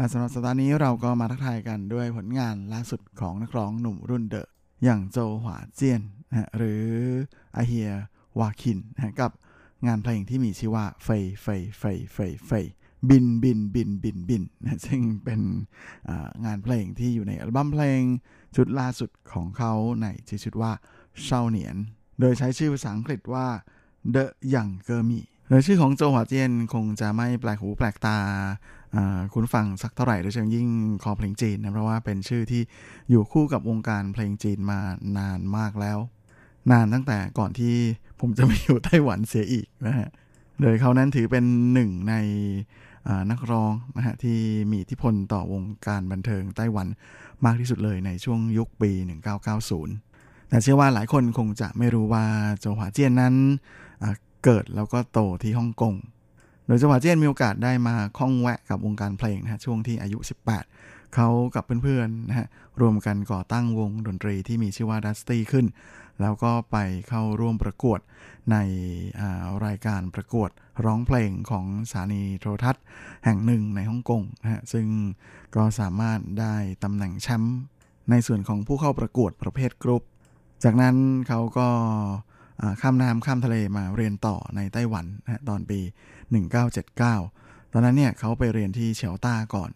และสำหรับสัปดาห์นี้เราก็มาทักทายกันด้วยผลงานล่าสุดของนักร้องหนุ่มรุ่นเดอะอย่างโจหวาเจียนนะหรืออาเฮียวาคินนะกับงานเพลงที่มีชื่อว่าเฟยเฟยเฟยเฟยเฟยบินบินบินบินบินนะซึ่งเป็นงานเพลงที่อยู่ในอัลบั้มเพลงชุดล่าสุดของเขาในชื่อชุดว่าเชาเหนียน โดยใช้ชื่อภาษาอังกฤษว่า The Young g e r m i โดยชื่อของโจหวาเจียนคงจะไม่แปลกหูแปลกตา คุณฟังสักเท่าไหร่โดยเฉพาะยิ่งคอเพลงจีนนะเพราะว่าเป็นชื่อที่อยู่คู่กับวงการเพลงจีนมานานมากแล้ว นานตั้งแต่ก่อนที่ผมจะมาอยู่ไต้หวันเสียอีกนะฮะโดยเขานั้นถือเป็นหนึ่งในนักร้องนะฮะที่มีอิทธิพลต่อวงการบันเทิงไต้หวันมากที่สุดเลยในช่วงยุคปี 1990 แต่เชื่อว่าหลายคนคงจะไม่รู้ว่าโจหวาเจียนนั้นเกิดแล้วก็โตที่ฮ่องกง โดยจังหวะเจียนมีโอกาสได้มาคล้องแวะกับวงการเพลงนะฮะช่วงที่อายุ 18 เขากับเพื่อนๆนะฮะรวมกันก่อตั้งวงดนตรีที่มีชื่อว่าดัสตี้ขึ้น แล้วก็ไปเข้าร่วมประกวดในรายการประกวดร้องเพลงของสถานีโทรทัศน์แห่งหนึ่งในฮ่องกงนะฮะซึ่งก็สามารถได้ตำแหน่งแชมป์ในส่วนของผู้เข้าประกวดประเภทกรุ๊ป จากนั้นเขาก็ข้ามน้ำข้ามทะเลมาเรียนต่อในไต้หวันนะตอนปี 1979 ตอนนั้นเนี่ยเขาไปเรียนที่เฉียวต้าก่อน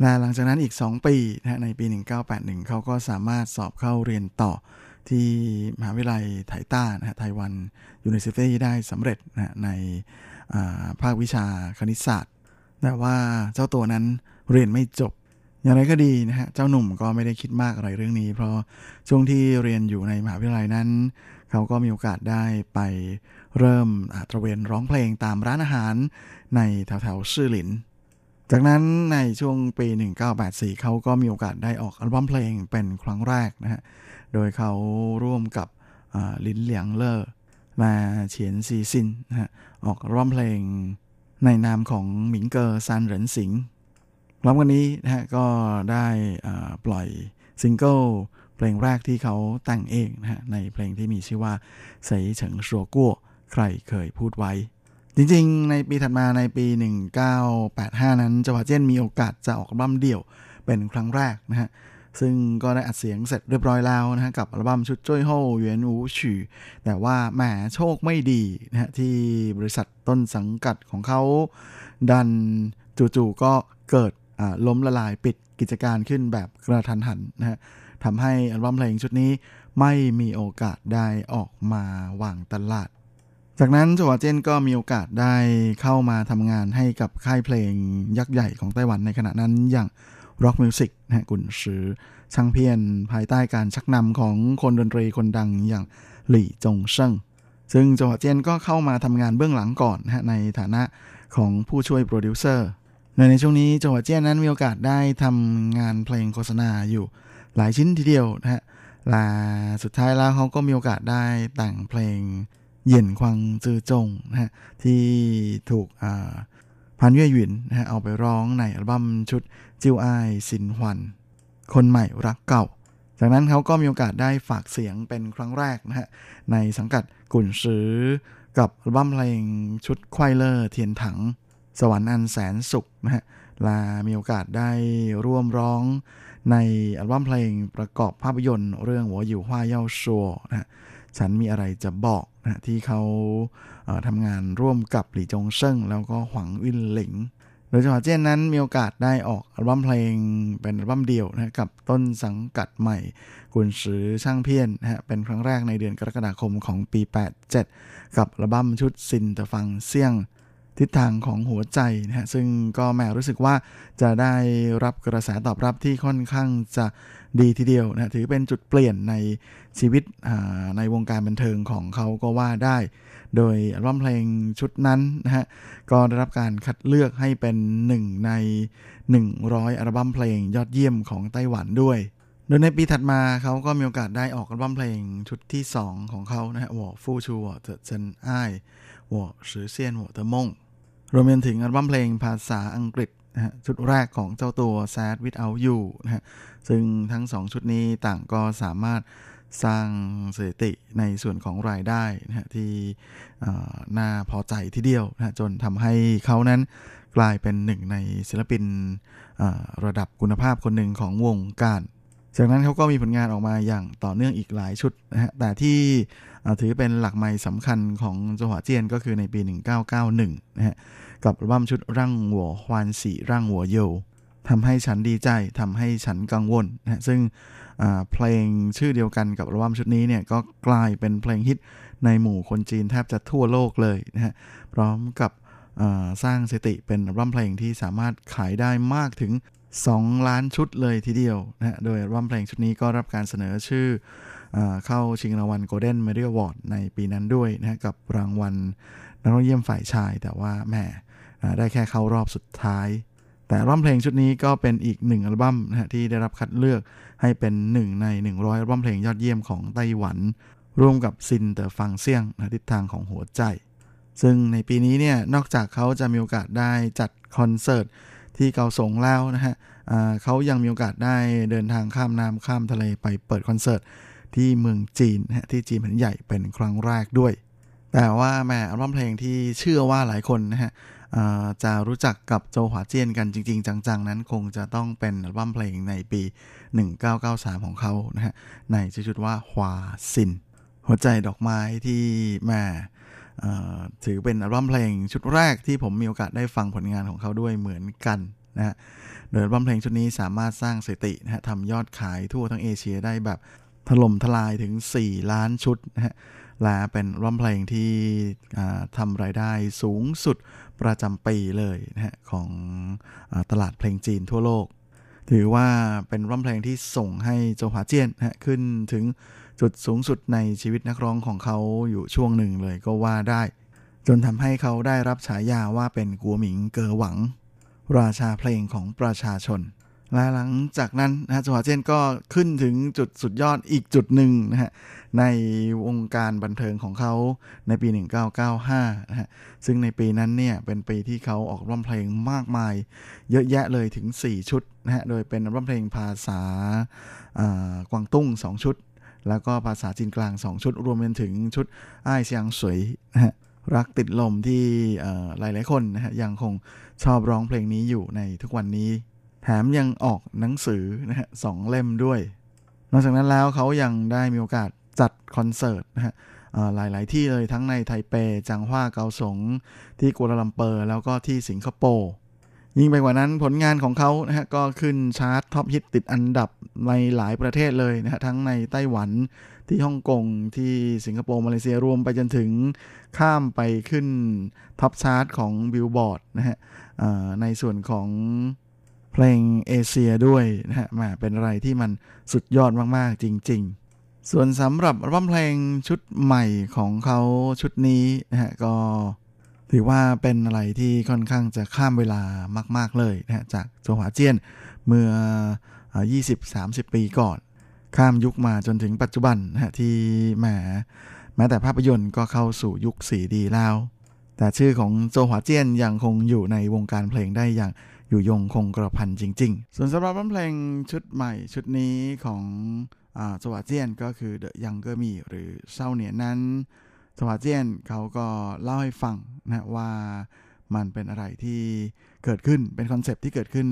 และหลังจากนั้นอีก 2 ปีนะในปี 1981 เขาก็สามารถสอบเข้าเรียนต่อที่มหาวิทยาลัยไถต้านะไต้หวัน University ได้สำเร็จนะในภาควิชาคณิตศาสตร์ แต่ว่าเจ้าตัวนั้นเรียนไม่จบ อย่างไรก็ดีนะฮะ เจ้าหนุ่มก็ไม่ได้คิดมากอะไรเรื่องนี้ เพราะช่วงที่เรียนอยู่ในมหาวิทยาลัยนั้น เขาก็มีโอกาสได้ไป เริ่มตระเวนร้องเพลงตามร้านอาหารในแถวแถวชื่อหลิน จากนั้นในช่วงปี 1984 เขาก็มีโอกาสได้ออกอัลบั้มเพลงเป็นครั้งแรกนะฮะ โดยเขาร่วมกับลินเหลียงเลอร์มาเฉียนซีซินนะฮะออกอัลบั้มเพลงในนามของ民歌三人行พร้อมกันนี้นะฮะก็ได้ปล่อยซิงเกิลเพลงแรกที่เขาแต่งเองนะฮะในเพลงที่มีชื่อว่า誰曾說過 ใครเคยพูดไว้ จริงๆ ในปีถัดมาในปี 1985 นั้นจวาเจนมีโอกาสจะออกอัลบั้มเดี่ยวเป็นครั้งแรกนะฮะซึ่งก็ได้อัดเสียงเสร็จเรียบร้อยแล้วนะฮะกับอัลบั้มชุดจ้อยโฮเวียนอูฉื่แต่ว่าแหมโชคไม่ดีนะฮะที่บริษัทต้นสังกัดของเขา ดันจู่ๆก็เกิดล้มละลายปิดกิจการขึ้นแบบกระทันหันนะฮะทำให้อัลบั้มเพลงชุดนี้ไม่มีโอกาสได้ออกมาวางตลาด จากนั้นจัวเจนก็มีโอกาสได้เข้ามาทำงานให้กับค่ายเพลงยักษ์ใหญ่ของไต้หวันในขณะนั้นอย่าง Rock Music นะกุนซือช่างเพียนภายใต้การชักนำของคนดนตรีคนดังอย่างหลี่จงเซิงซึ่งจัวเจนก็เข้ามาทำงานเบื้องหลังก่อนนะในฐานะของผู้ช่วยโปรดิวเซอร์ในช่วงนี้จัวเจนนั้นมีโอกาสได้ทำงานเพลงโฆษณาอยู่หลายชิ้นทีเดียวนะฮะและสุดท้ายแล้วเขาก็มีโอกาสได้แต่งเพลง 眼光之中นะฮะที่ถูกพันเย่หยินนะฮะเอาไปร้องในอัลบั้มชุด舊愛新歡 คนใหม่รักเก่า จากนั้นเขาก็มีโอกาสได้ฝากเสียงเป็นครั้งแรกนะฮะในสังกัดกุ่นซื้อกับอัลบั้มเพลงชุด快樂天堂 สวรรค์อันแสนสุขนะฮะละมีโอกาสได้ร่วมร้องในอัลบั้มเพลงประกอบภาพยนตร์เรื่อง我有話要說นะฮะ ฉันมีอะไรจะบอกนะที่เขาทำงานร่วมกับหลี่จงเซิงแล้วก็หวังวินหลิง โดยเฉพาะเจนนั้นมีโอกาสได้ออกอัลบั้มเพลงเป็นอัลบั้มเดี่ยวนะกับต้นสังกัดใหม่กุนซือช่างเพี้ยนนะฮะเป็นครั้งแรกในเดือนกรกฎาคมของปี 87 กับอัลบั้มชุดซินตะฟังเซี่ยง ทิศทางของหัวใจนะฮะซึ่งก็แม่รู้สึกว่าจะได้รับกระแสตอบรับที่ค่อนข้างจะดีทีเดียวนะถือเป็นจุดเปลี่ยนในชีวิตในวงการบันเทิงของเขาก็ว่าได้ โดยอัลบั้มเพลงชุดนั้นนะฮะก็ได้รับการคัดเลือกให้เป็นหนึ่งใน 100 อัลบั้มเพลงยอดเยี่ยมของไต้หวันด้วยโดยในปีถัดมาเขาก็มีโอกาสได้ออกอัลบั้มเพลงชุดที่ 2 ของเขานะฮะวอฟูชูวอเจเจนไอวอสือเซียนวอเตอร์มง รวมไปถึงอัลบั้มเพลงภาษาอังกฤษนะฮะชุดแรกของเจ้าตัว Sad Without You นะฮะซึ่งทั้งสองชุดนี้ต่างก็สามารถสร้างสถิติในส่วนของรายได้นะฮะที่น่าพอใจทีเดียวนะจนทำให้เขานั้นกลายเป็นหนึ่งในศิลปินระดับคุณภาพคนหนึ่งของวงการ จากนั้นเขาก็มีผลงานออกมาอย่างต่อเนื่องอีกหลายชุดนะฮะ แต่ที่ถือเป็นหลักไม้สำคัญของจังหวะเจียนก็คือในปี 1991 นะฮะ กับอัลบั้มชุดร่างหัวฮวานสีร่างหัวโยทำให้ฉันดีใจทำให้ฉันกังวลนะฮะ ซึ่งเพลงชื่อเดียวกันกับอัลบั้มชุดนี้เนี่ยก็กลายเป็นเพลงฮิตในหมู่คนจีนแทบจะทั่วโลกเลยนะฮะ พร้อมกับสร้างสติเป็นอัลบั้มเพลงที่สามารถขายได้มากถึง 2 ล้านชุดเลยทีเดียวนะฮะโดยอัมเพลงชุดนี้ก็รับการเสนอชื่อเข้าชิงรางวัล Golden Media Award ในปีนั้นด้วยนะฮะกับรางวัลนักร้องเยี่ยมฝ่ายชาย แต่ว่าแหมได้แค่เข้ารอบสุดท้าย แต่อัลบั้มเพลงชุดนี้ก็เป็นอีกหนึ่งอัลบั้มนะฮะที่ได้รับคัดเลือกให้เป็นหนึ่งใน 100อัลบั้มเพลงยอดเยี่ยมของไต้หวัน ร่วมกับ心的方向นะทิศทางของหัวใจ ซึ่งในปีนี้เนี่ยนอกจากเขาจะมีโอกาสได้จัดคอนเสิร์ต ที่เกาสงแล้วนะฮะเขายังมีโอกาสได้เดินทางข้ามน้ำข้ามทะเลไปเปิดคอนเสิร์ตที่เมืองจีนนะที่จีนแผ่นใหญ่เป็นครั้งแรกด้วย แต่ว่าแม่อัลบั้มเพลงที่เชื่อว่าหลายคนนะฮะจะรู้จักกับโจหวาเจียนกันจริง ๆ จัง ๆ นั้นคงจะต้องเป็นอัลบั้มเพลงในปี 1993 ของเขานะฮะในชื่อชุดว่าฮวาซิน หัวใจดอกไม้ที่แม่ ถือเป็นอัลบั้มเพลงชุดแรกที่ผมมีโอกาสได้ฟังผลงานของเขาด้วยเหมือนกันนะฮะโดยอัลบั้มเพลงชุดนี้สามารถสร้างสถิตินะฮะทำยอดขายทั่วทั้งเอเชียได้แบบถล่มทลายถึง 4 ล้านชุดนะฮะและเป็นร้องเพลงที่ทำรายได้สูงสุดประจำปีเลยนะฮะของอตลาดเพลงจีนทั่วโลก ถือว่าเป็นร้องเพลงที่ส่งให้โจหาเจียนนะฮะขึ้นถึง จุดสูงสุดในชีวิตนักร้องของเขาอยู่ช่วงหนึ่งเลยก็ว่าได้ จนทำให้เขาได้รับฉายาว่าเป็นกัวหมิงเกอหวัง ราชาเพลงของประชาชน และหลังจากนั้นนะฮะจัวะเจนก็ขึ้นถึงจุดสุดยอดอีกจุดหนึ่งนะฮะในวงการบันเทิงของเขาในปี 1995นะฮะซึ่งในปีนั้นเนี่ยเป็นปีที่เขาออกร้องเพลงมากมาย เยอะแยะเลยถึง 4 ชุดนะฮะโดยเป็นร้องเพลงภาษากวางตุ้ง 2 ชุด แล้วก็ภาษาจีนกลาง 2 ชุด รวมเป็นถึงชุดอ้ายเซียงสวยนะฮะรักติดลมที่หลายๆคนนะฮะยังคงชอบร้องเพลงนี้อยู่ในทุกวันนี้ แถมยังออกหนังสือนะฮะสองเล่มด้วย นอกจากนั้นแล้วเขายังได้มีโอกาสจัดคอนเสิร์ตนะฮะหลาย ๆ ที่เลยทั้งในไทเปจังหวาเกาสง ที่กัวลาลัมเปอร์ แล้วก็ที่สิงคโปร์ยิ่งไปกว่านั้นผลงานของเขานะฮะก็ขึ้นชาร์ต top hit ติดอันดับ ในหลายประเทศเลยนะฮะทั้งในไต้หวันที่ฮ่องกงที่สิงคโปร์มาเลเซียรวมไปจนถึงข้ามไปขึ้น top chart ของบิลบอร์ดนะฮะในส่วนของเพลงเอเชียด้วยนะฮะมาเป็นอะไรที่มันสุดยอดมากๆจริง ๆส่วนสำหรับอัลบั้มเพลงชุดใหม่ของเขาชุดนี้นะฮะก็ถือว่าเป็นอะไรที่ค่อนข้างจะข้ามเวลามาก ๆเลยนะฮะจากโจหวาเจียนเมื่อ 20-30 ปีก่อน ข้ามยุคมาจนถึงปัจจุบันนะที่แหมแม้แต่ภาพยนตร์ก็เข้าสู่ยุคสีดีแล้ว แต่ชื่อของโจหวเจียนยังคงอยู่ในวงการเพลงได้อย่างอยู่ยงคงกระพันจริง ๆ ส่วนสำหรับเพลงชุดใหม่ชุดนี้ของสวัสเจียนก็คือ The Younger Me หรือเศร้าเนียนั้นสวัสเจียนเขาก็เล่าให้ฟังนะว่ามันเป็นอะไรที่เกิดขึ้นเป็นคอนเซปที่เกิดขึ้น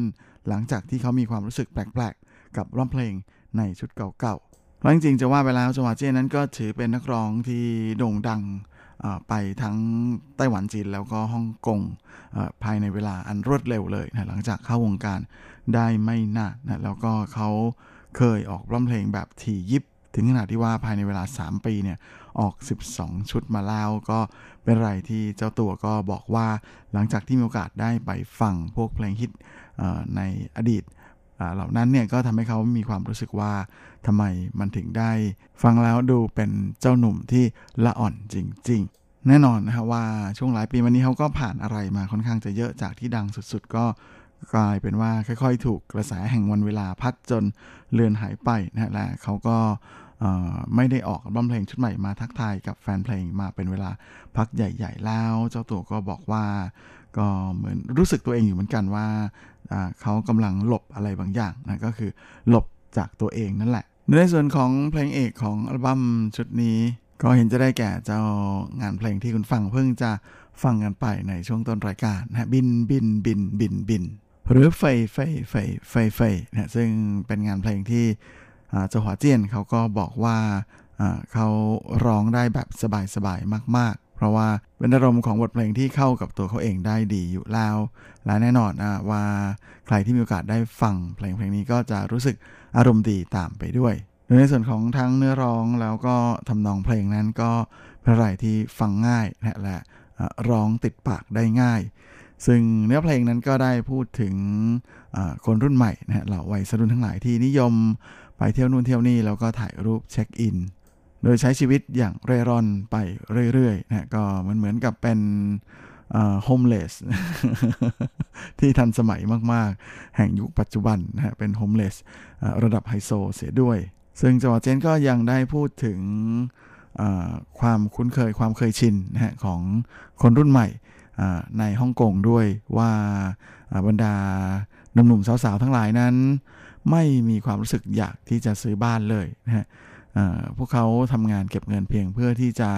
หลังจากที่เขามีความรู้สึกแปลกๆ กับร้องเพลงในชุดเก่าๆเพราะจริงๆจะว่าไปแล้วสวัสเจนนั้นก็ถือเป็นนักร้องที่โด่งดังไปทั้งไต้หวันจีนแล้วก็ฮ่องกงภายในเวลาอันรวดเร็วเลยนะหลังจากเข้าวงการได้ไม่นานนะแล้วก็เขาเคยออกร้องเพลงแบบถี่ยิบ ถึงขนาดที่ว่าภายในเวลา 3 ปีเนี่ยออก 12 ชุดมาแล้วก็เป็นไรที่เจ้าตัวก็บอกว่าหลังจากที่มีโอกาสได้ไปฟังพวกเพลงฮิต ในอดีตเหล่านั้นเนี่ยก็ทำให้เขามีความรู้สึกว่าทำไมมันถึงได้ ฟังแล้วดูเป็นเจ้าหนุ่มที่ละอ่อนจริง ๆ แน่นอนนะครับว่าช่วงหลายปีมานี้เขาก็ผ่านอะไรมาค่อนข้างจะเยอะจากที่ดังสุดๆ ก็กลายเป็นว่าค่อยๆ ถูกกระแสแห่งวันเวลาพัดจนเลือนหายไปนะฮะและเขาก็ไม่ได้ออกบัมเพลงชุดใหม่มาทักทายกับแฟนเพลงมาเป็นเวลาพักใหญ่ ๆ แล้ว เจ้าตัวก็บอกว่า ก็เหมือนรู้สึกตัวเองอยู่เหมือนกันว่าเขากำลังหลบอะไรบางอย่างนะก็คือหลบจากตัวเองนั่นแหละ ในส่วนของเพลงเอกของอัลบั้มชุดนี้ ก็เห็นจะได้แก่เจ้างานเพลงที่คุณฟังเพิ่งจะฟังกันไปในช่วงต้นรายการนะบินบินบินบินบินหรือไฟไฟไฟไฟไฟนะซึ่งเป็นงานเพลงที่เจ้าหัวเจียนเขาก็บอกว่าเขาร้องได้แบบสบายๆมาก ๆ เพราะว่าเป็นอารมณ์ของบทเพลงที่เข้ากับตัวเขาเองได้ดีอยู่แล้ว และแน่นอนว่าใครที่มีโอกาสได้ฟังเพลงเพลงนี้ก็จะรู้สึกอารมณ์ดีตามไปด้วยโดยในส่วนของทั้งเนื้อร้องแล้วก็ทำนองเพลงนั้นก็เป็นอะไรที่ฟังง่ายนะและร้องติดปากได้ง่าย ซึ่งเนื้อเพลงนั้นก็ได้พูดถึงคนรุ่นใหม่นะเหล่าวัยรุ่นทั้งหลายที่นิยมไปเที่ยวนู่นเที่ยวนี่แล้วก็ถ่ายรูปเช็คอิน โดยใช้ชีวิตอย่างเร่ร่อนไปเรื่อยๆนะก็เหมือนเหมือนกับเป็น homeless ที่ทันสมัยมากๆ แห่งยุคปัจจุบันนะฮะเป็น homeless ระดับไฮโซเสียด้วย ซึ่งจอเจนก็ยังได้พูดถึงความคุ้นเคยความเคยชินนะฮะของคนรุ่นใหม่ในฮ่องกงด้วยว่าบรรดาหนุ่มๆสาวๆทั้งหลายนั้น ไม่มีความรู้สึกอยากที่จะซื้อบ้านเลยนะฮะ พวกเขาทำงานเก็บเงินเพียงเพื่อที่จะ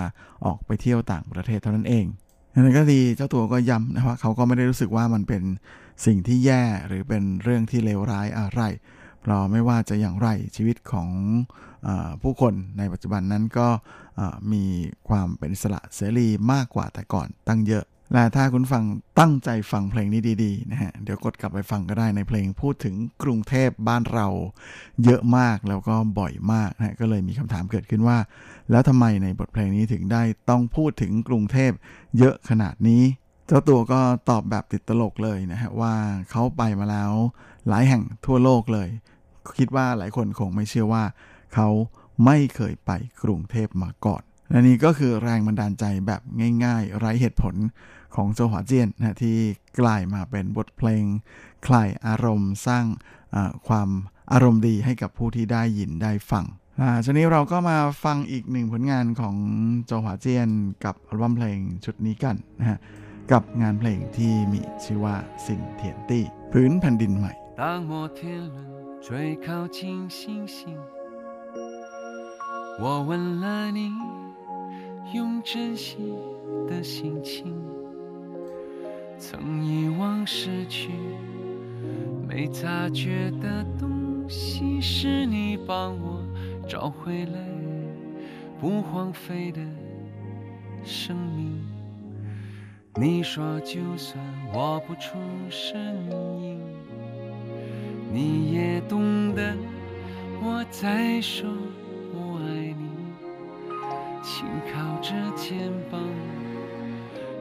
ออกไปเที่ยวต่างประเทศเท่านั้นเองนั่นก็ดีเจ้าตัวก็ย้ำนะว่าเขาก็ไม่ได้รู้สึกว่ามันเป็นสิ่งที่แย่หรือเป็นเรื่องที่เลวร้ายอะไร เพราะไม่ว่าจะอย่างไรชีวิตของอผู้คนในปัจจุบันนั้นก็มีความเป็นอิสระเสรีมากกว่าแต่ก่อนตั้งเยอะ และถ้าคุณฟังตั้งใจฟังเพลงนี้ดีๆนะฮะเดี๋ยวกดกลับไปฟังก็ได้ในเพลงพูดถึงกรุงเทพบ้านเราเยอะมากแล้วก็บ่อยมากนะก็เลยมีคำถามเกิดขึ้นว่า แล้วทำไมในบทเพลงนี้ถึงได้ต้องพูดถึงกรุงเทพเยอะขนาดนี้ เจ้าตัวก็ตอบแบบติดตลกเลยนะฮะว่าเขาไปมาแล้วหลายแห่งทั่วโลกเลย คิดว่าหลายคนคงไม่เชื่อว่าเขาไม่เคยไปกรุงเทพมาก่อนและนี่ก็คือแรงบันดาลใจแบบง่าย ๆ ไร้เหตุผล ของโจหวาเจียนนะที่กลายมาเป็นบทเพลง คลายอารมณ์สร้างความอารมณ์ดีให้กับผู้ที่ได้ยินได้ฟังช่วงนี้เราก็มาฟังอีกหนึ่งผลงานของโจหวาเจียนกับอัลบั้มเพลงชุดนี้กันนะฮะกับงานเพลงที่มีชื่อว่าสินเทียนตี้พื้นแผ่นดินใหม่当摩天轮追靠近星星我问了你，用真心的心情， 曾遗忘失去，没察觉的东西，是你帮我找回来不荒废的生命。你说就算我不出声音，你也懂得我在说。我爱你轻靠着肩膀，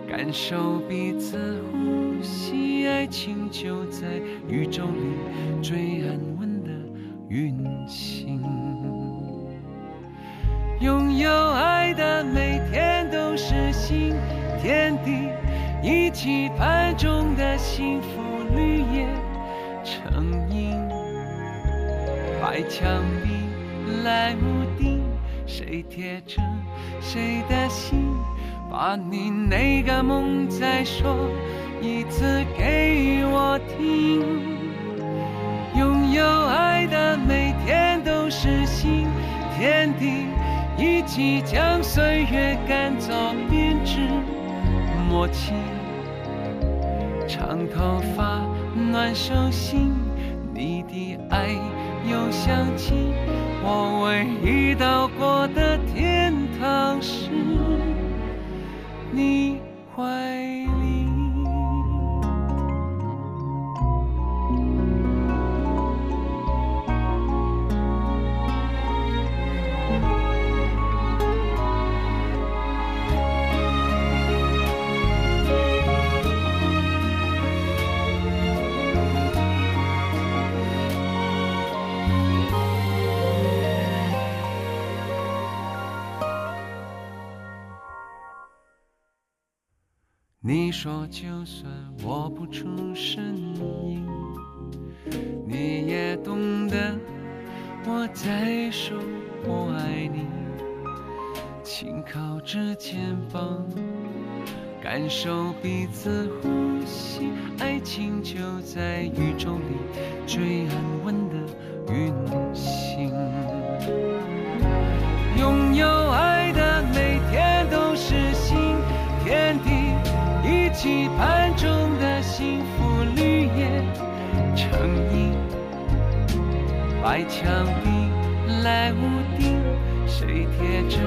感受彼此呼吸，爱情就在宇宙里最安稳的运行。拥有爱的每天都是新天地，一起盼中的幸福绿叶成荫，白墙壁来屋顶，谁贴着？谁的心？把你那个梦再说一次给我听。拥有爱的每天都是新天地，一起将岁月赶走编织默契。长头发，暖手心，你的爱又想起我唯一到过的天。堂是，你怀。你说就算我不出声音，你也懂得我在说：我爱你。轻靠着肩膀，感受彼此呼吸，爱情就在宇宙里，最安稳的运行。拥有爱的。期盼中的幸福绿叶成荫。白墙壁，蓝屋顶，谁贴着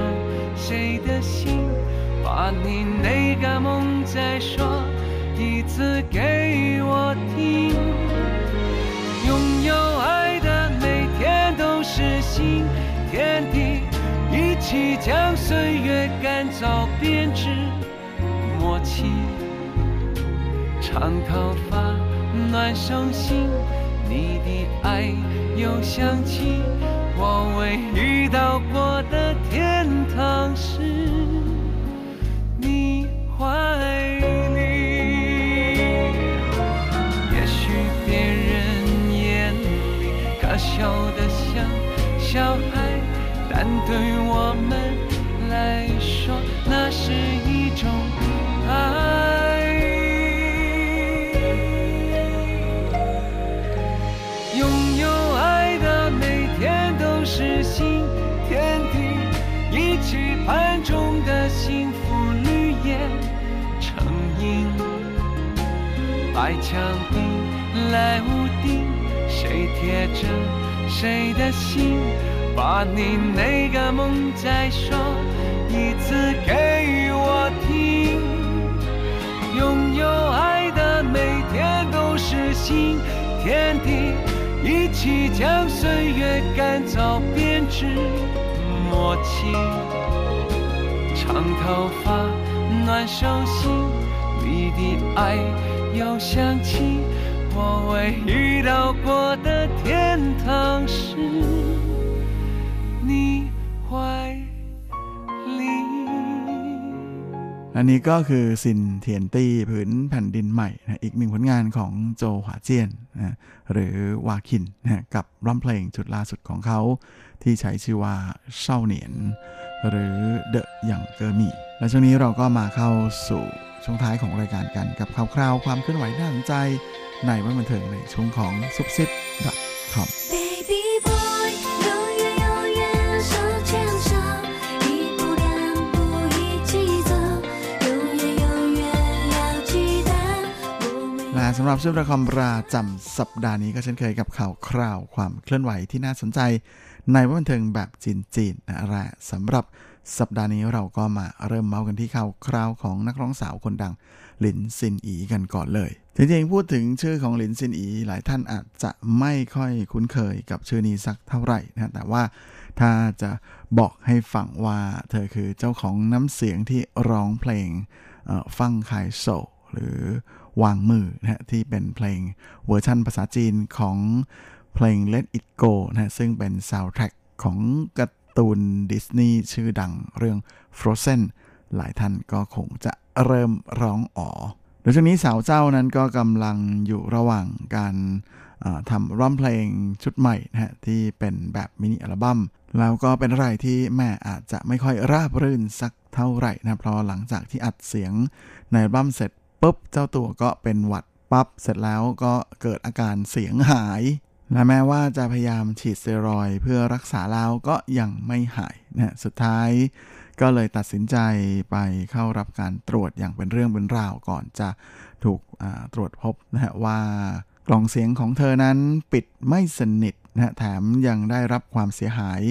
谁的心？把你那个梦再说一次给我听。拥有爱的每天都是新天地，一起将岁月赶早编织默契。长头发，暖手心，你的爱又想起我未遇到过的天堂是你怀里。也许别人眼里可笑的像小孩，但对我们来说，那是一种爱。白墙壁，蓝屋顶，谁贴着谁的心？把你那个梦再说一次给我听。拥有爱的每天都是新天地，一起将岁月赶早编织默契。长头发，暖手心，你的爱又想起我唯一到过的天堂是你怀里。 อันนี้ก็คือซินเทียนตี้ผืนแผ่นดินใหม่นะอีกหนึ่งผลงานของโจหวาเจียนนะหรือวาคินนะกับร้องเพลงชุดล่าสุดของเขา ที่ใช้ชื่อว่าเศร้าเหนียน หรือเดอะอย่างเกอร์มีและช่วงนี้เราก็มาเข้าสู่ ช่วงท้ายของรายการกันกับข่าวคราวความเคลื่อนไหวน่าสนใจ ในวงบันเทิงในช่วงของซุปซิป .com และสำหรับซุบซิบ .com ประจำสัปดาห์นี้ก็เช่นเคยกับข่าวคราวความเคลื่อนไหวที่น่าสนใจ ในวันบันเทิงแบบจีนๆนะและสำหรับ สัปดาห์นี้เราก็มาเริ่มเมาส์กันที่ข่าวคราวของนักร้องสาวคนดังหลินซินอีกันก่อนเลย จริงๆ พูดถึงชื่อของหลินซินอี หลายท่านอาจจะไม่ค่อยคุ้นเคยกับชื่อนี้สักเท่าไหร่นะแต่ว่าถ้าจะบอกให้ฟังว่าเธอคือเจ้าของน้ำเสียงที่ร้องเพลงฟังคายโซหรือวางมือนะที่เป็นเพลงเวอร์ชันภาษาจีนของเพลง Let It Go นะฮะซึ่งเป็นซาวด์แทร็กของการ์ ตูนดิสนีย์ชื่อดังเรื่อง Frozen หลายท่านก็คงจะเริ่มร้องอ๋อโดยช่วงนี้สาวเจ้านั้นก็กำลังอยู่ระหว่างการทำร้องเพลงชุดใหม่นะฮะที่เป็นแบบมินิอัลบั้มแล้วก็เป็นอะไรที่แหมอาจจะไม่ค่อยราบรื่นสักเท่าไหร่นะเพราะหลังจากที่อัดเสียงในอัลบั้มเสร็จปุ๊บเจ้าตัวก็เป็นหวัดปั๊บเสร็จแล้วก็เกิดอาการเสียงหาย และแม้ว่าจะพยายามฉีดสเตียรอยด์เพื่อรักษาแล้วก็ยังไม่หายนะสุดท้ายก็เลยตัดสินใจไปเข้ารับการตรวจอย่างเป็นเรื่องเป็นราวก่อนจะถูกตรวจพบนะฮะว่ากล่องเสียงของเธอนั้นปิดไม่สนิทนะฮะแถมยังได้รับความเสียหาย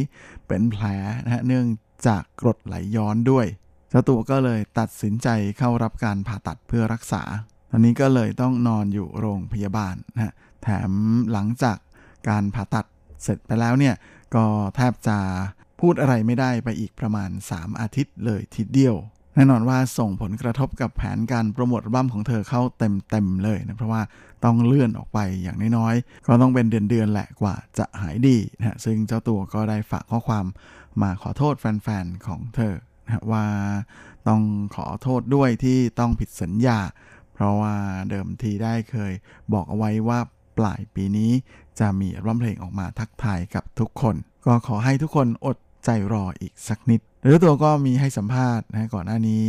เป็นแผลนะฮะเนื่องจากกรดไหลย้อนด้วยเจ้าตัวก็เลยตัดสินใจเข้ารับการผ่าตัดเพื่อรักษาตอนนี้ก็เลยต้องนอนอยู่โรงพยาบาลนะฮะแถมหลังจาก การผ่าตัดเสร็จไปแล้วเนี่ยก็แทบจะพูดอะไรไม่ได้ไปอีกประมาณ 3 อาทิตย์เลยทีเดียว แน่นอนว่าส่งผลกระทบกับแผนการโปรโมทอัลบั้มของเธอเข้าเต็มๆเลยนะเพราะว่าต้องเลื่อนออกไปอย่างน้อยๆ ก็ต้องเป็นเดือนๆแหละกว่าจะหายดีนะซึ่งเจ้าตัวก็ได้ฝากข้อความมาขอโทษแฟนๆของเธอนะว่าต้องขอโทษด้วยที่ต้องผิดสัญญา เพราะว่าเดิมทีได้เคยบอกเอาไว้ว่าปลายปีนี้ จะมีอัลบั้มเพลงออกมาทักทายกับทุกคน ก็ขอให้ทุกคนอดใจรออีกสักนิดหรือตัวก็มีให้สัมภาษณ์นะก่อนหน้านี้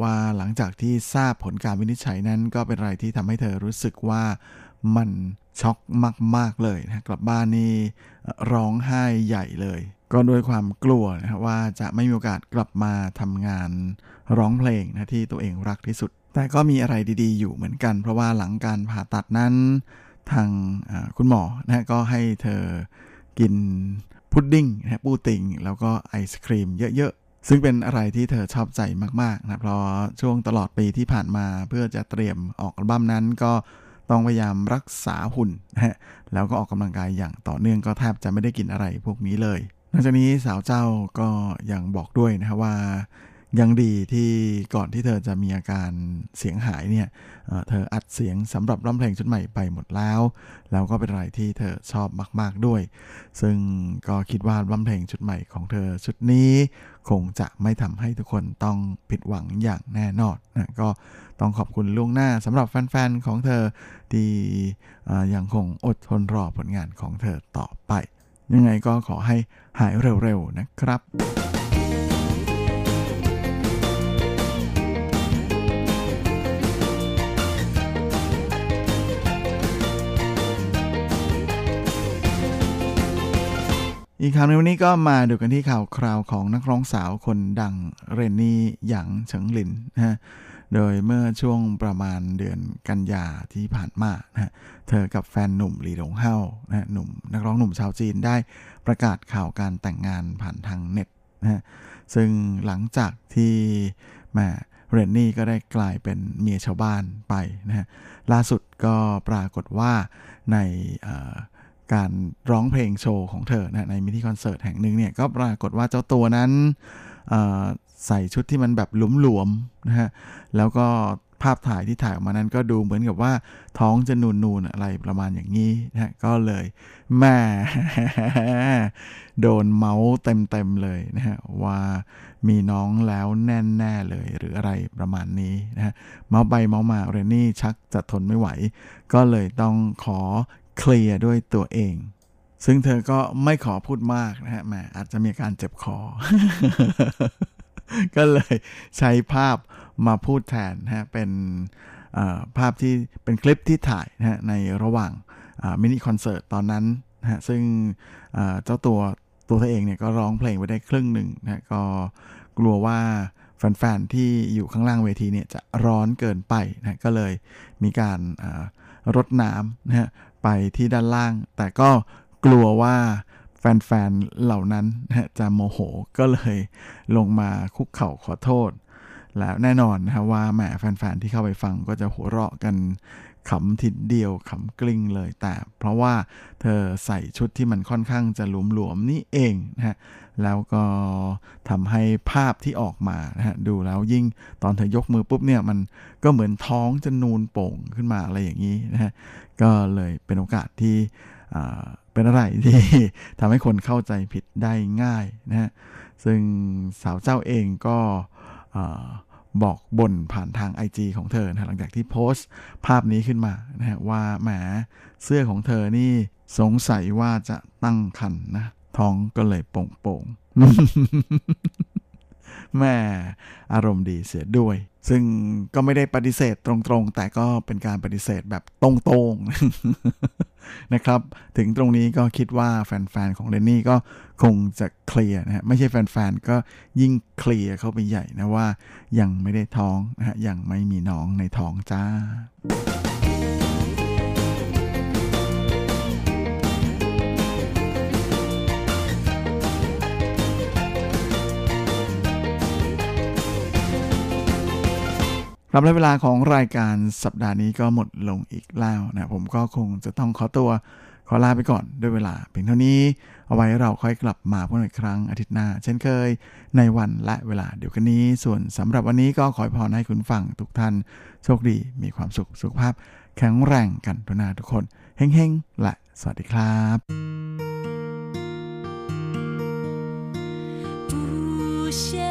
ว่าหลังจากที่ทราบผลการวินิจฉัยนั้น ก็เป็นอะไรที่ทำให้เธอรู้สึกว่ามันช็อกมาก ๆ เลยนะกลับบ้านนี่ร้องไห้ใหญ่เลย ก็ด้วยความกลัวนะว่าจะไม่มีโอกาสกลับมาทำงานร้องเพลงนะที่ตัวเองรักที่สุด แต่ก็มีอะไรดีๆ อยู่เหมือนกัน เพราะว่าหลังการผ่าตัดนั้น ทางคุณหมอนะก็ให้เธอกินพุดดิ้งนะปูติง แล้วก็ไอศครีมเยอะๆ ซึ่งเป็นอะไรที่เธอชอบใจมากๆนะเพราะช่วงตลอดปีที่ผ่านมาเพื่อจะเตรียมออกอัลบั้มนั้นก็ต้องพยายามรักษาหุ่นนะฮะแล้วก็ออกกำลังกายอย่างต่อเนื่องก็แทบจะไม่ได้กินอะไรพวกนี้เลยนอกจากนี้สาวเจ้าก็ยังบอกด้วยนะว่ายังดีที่ก่อนที่เธอจะมีอาการเสียงหายเนี่ย เธออัดเสียงสำหรับร้องเพลงชุดใหม่ไปหมดแล้ว แล้วก็เป็นอะไรที่เธอชอบมากๆด้วย ซึ่งก็คิดว่าร้องเพลงชุดใหม่ของเธอชุดนี้ คงจะไม่ทำให้ทุกคนต้องผิดหวังอย่างแน่นอนนะก็ต้องขอบคุณล่วงหน้าสำหรับแฟนๆของเธอที่ยังคงอดทนรอผลงานของเธอต่อไป ยังไงก็ขอให้หายเร็วๆนะครับ อีกข่าวในวันนี้ก็มาดูกันที่ข่าวคราวของนักร้องสาวคนดังเรนนี่หยางเฉิงหลินนะฮะ โดยเมื่อช่วงประมาณเดือนกันยาที่ผ่านมานะฮะเธอกับแฟนหนุ่มหลีหลงเฮานะหนุ่มนักร้องหนุ่มชาวจีนได้ประกาศข่าวการแต่งงานผ่านทางเน็ตนะฮะซึ่งหลังจากที่แม่เรนนี่ก็ได้กลายเป็นเมียชาวบ้านไปนะฮะ ล่าสุดก็ปรากฏว่าใน การร้องเพลงโชว์ของเธอนะในมินิคอนเสิร์ตแห่งหนึ่งเนี่ยก็ปรากฏว่าเจ้าตัวนั้นใส่ชุดที่มันแบบหลวมๆนะฮะแล้วก็ภาพถ่ายที่ถ่ายออกมานั้นก็ดูเหมือนกับว่าท้องจะนูนๆอะไรประมาณอย่างนี้นะก็เลยแม่โดนเมาส์เต็มๆเลยนะฮะว่ามีน้องแล้วแน่ๆเลยหรืออะไรประมาณนี้นะฮะเมาส์ไปเมาส์มาเรนนี่ชักจะทนไม่ไหว ก็เลยต้องขอ เคลียร์ด้วยตัวเอง ซึ่งเธอก็ไม่ขอพูดมากนะฮะแหมอาจจะมีการเจ็บคอ ก็เลยใช้ภาพมาพูดแทนนะฮะเป็นภาพที่เป็นคลิปที่ถ่ายนะฮะในระหว่างมินิคอนเสิร์ตตอนนั้นนะฮะซึ่งเจ้าตัวตัวเธอเองเนี่ยก็ร้องเพลงไปได้ครึ่งหนึ่งนะก็กลัวว่าแฟนๆที่อยู่ข้างล่างเวทีเนี่ยจะร้อนเกินไปนะก็เลยมีการรดน้ำนะฮะ ไปที่ด้านล่าง แต่ก็กลัวว่าแฟนๆ เหล่านั้นจะโมโหก็เลยลงมาคุกเข่าขอโทษ แล้วแน่นอนนะว่าแหมแฟนๆ ที่เข้าไปฟังก็จะหัวเราะกัน ขำทิดเดียวขำกลิ้งเลย แต่เพราะว่าเธอใส่ชุดที่มันค่อนข้างจะหลวมๆนี่เองนะฮะแล้วก็ทำให้ภาพที่ออกมานะฮะดูแล้วยิ่งตอนเธอยกมือปุ๊บเนี่ยมันก็เหมือนท้องจะนูนโป่งขึ้นมาอะไรอย่างนี้นะฮะก็เลยเป็นโอกาสที่เป็นอะไรที่ทำให้คนเข้าใจผิดได้ง่ายนะฮะซึ่งสาวเจ้าเองก็ บอกบ่นผ่านทาง IG ของเธอนะหลังจากที่โพสต์ภาพนี้ขึ้นมานะฮะว่าแหมเสื้อของเธอนี่สงสัยว่าจะตั้งคันนะ ท้องก็เลยโป่งๆแม่อารมณ์ดีเสียด้วย ซึ่งก็ไม่ได้ปฏิเสธตรงๆ แต่ก็เป็นการปฏิเสธแบบตรงๆนะครับ ถึงตรงนี้ก็คิดว่าแฟนๆ ของเดนนี่ก็คงจะเคลียร์นะฮะไม่ใช่แฟนๆ ก็ยิ่งเคลียร์เข้าไปใหญ่นะว่ายังไม่ได้ท้องนะฮะยังไม่มีน้องในท้องจ้า รับและเวลาของรายการสัปดาห์นี้ก็หมดลงอีกแล้วนะผมก็คงจะต้องขอตัวขอลาไปก่อนด้วยเวลาเพียงเท่านี้ เอาไว้เราค่อยกลับมาพบกันอีกครั้งอาทิตย์หน้า เช่นเคย ในวันและเวลาเดียวกันนี้ ส่วนสำหรับวันนี้ก็ขอพรให้คุณฟังทุกท่านโชคดีมีความสุขสุขภาพ แข็งแรงกันทุกนาทุกคนเฮ้งๆและสวัสดีครับ不屑。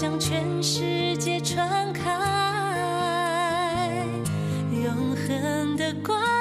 向全世界传开，永恒的光。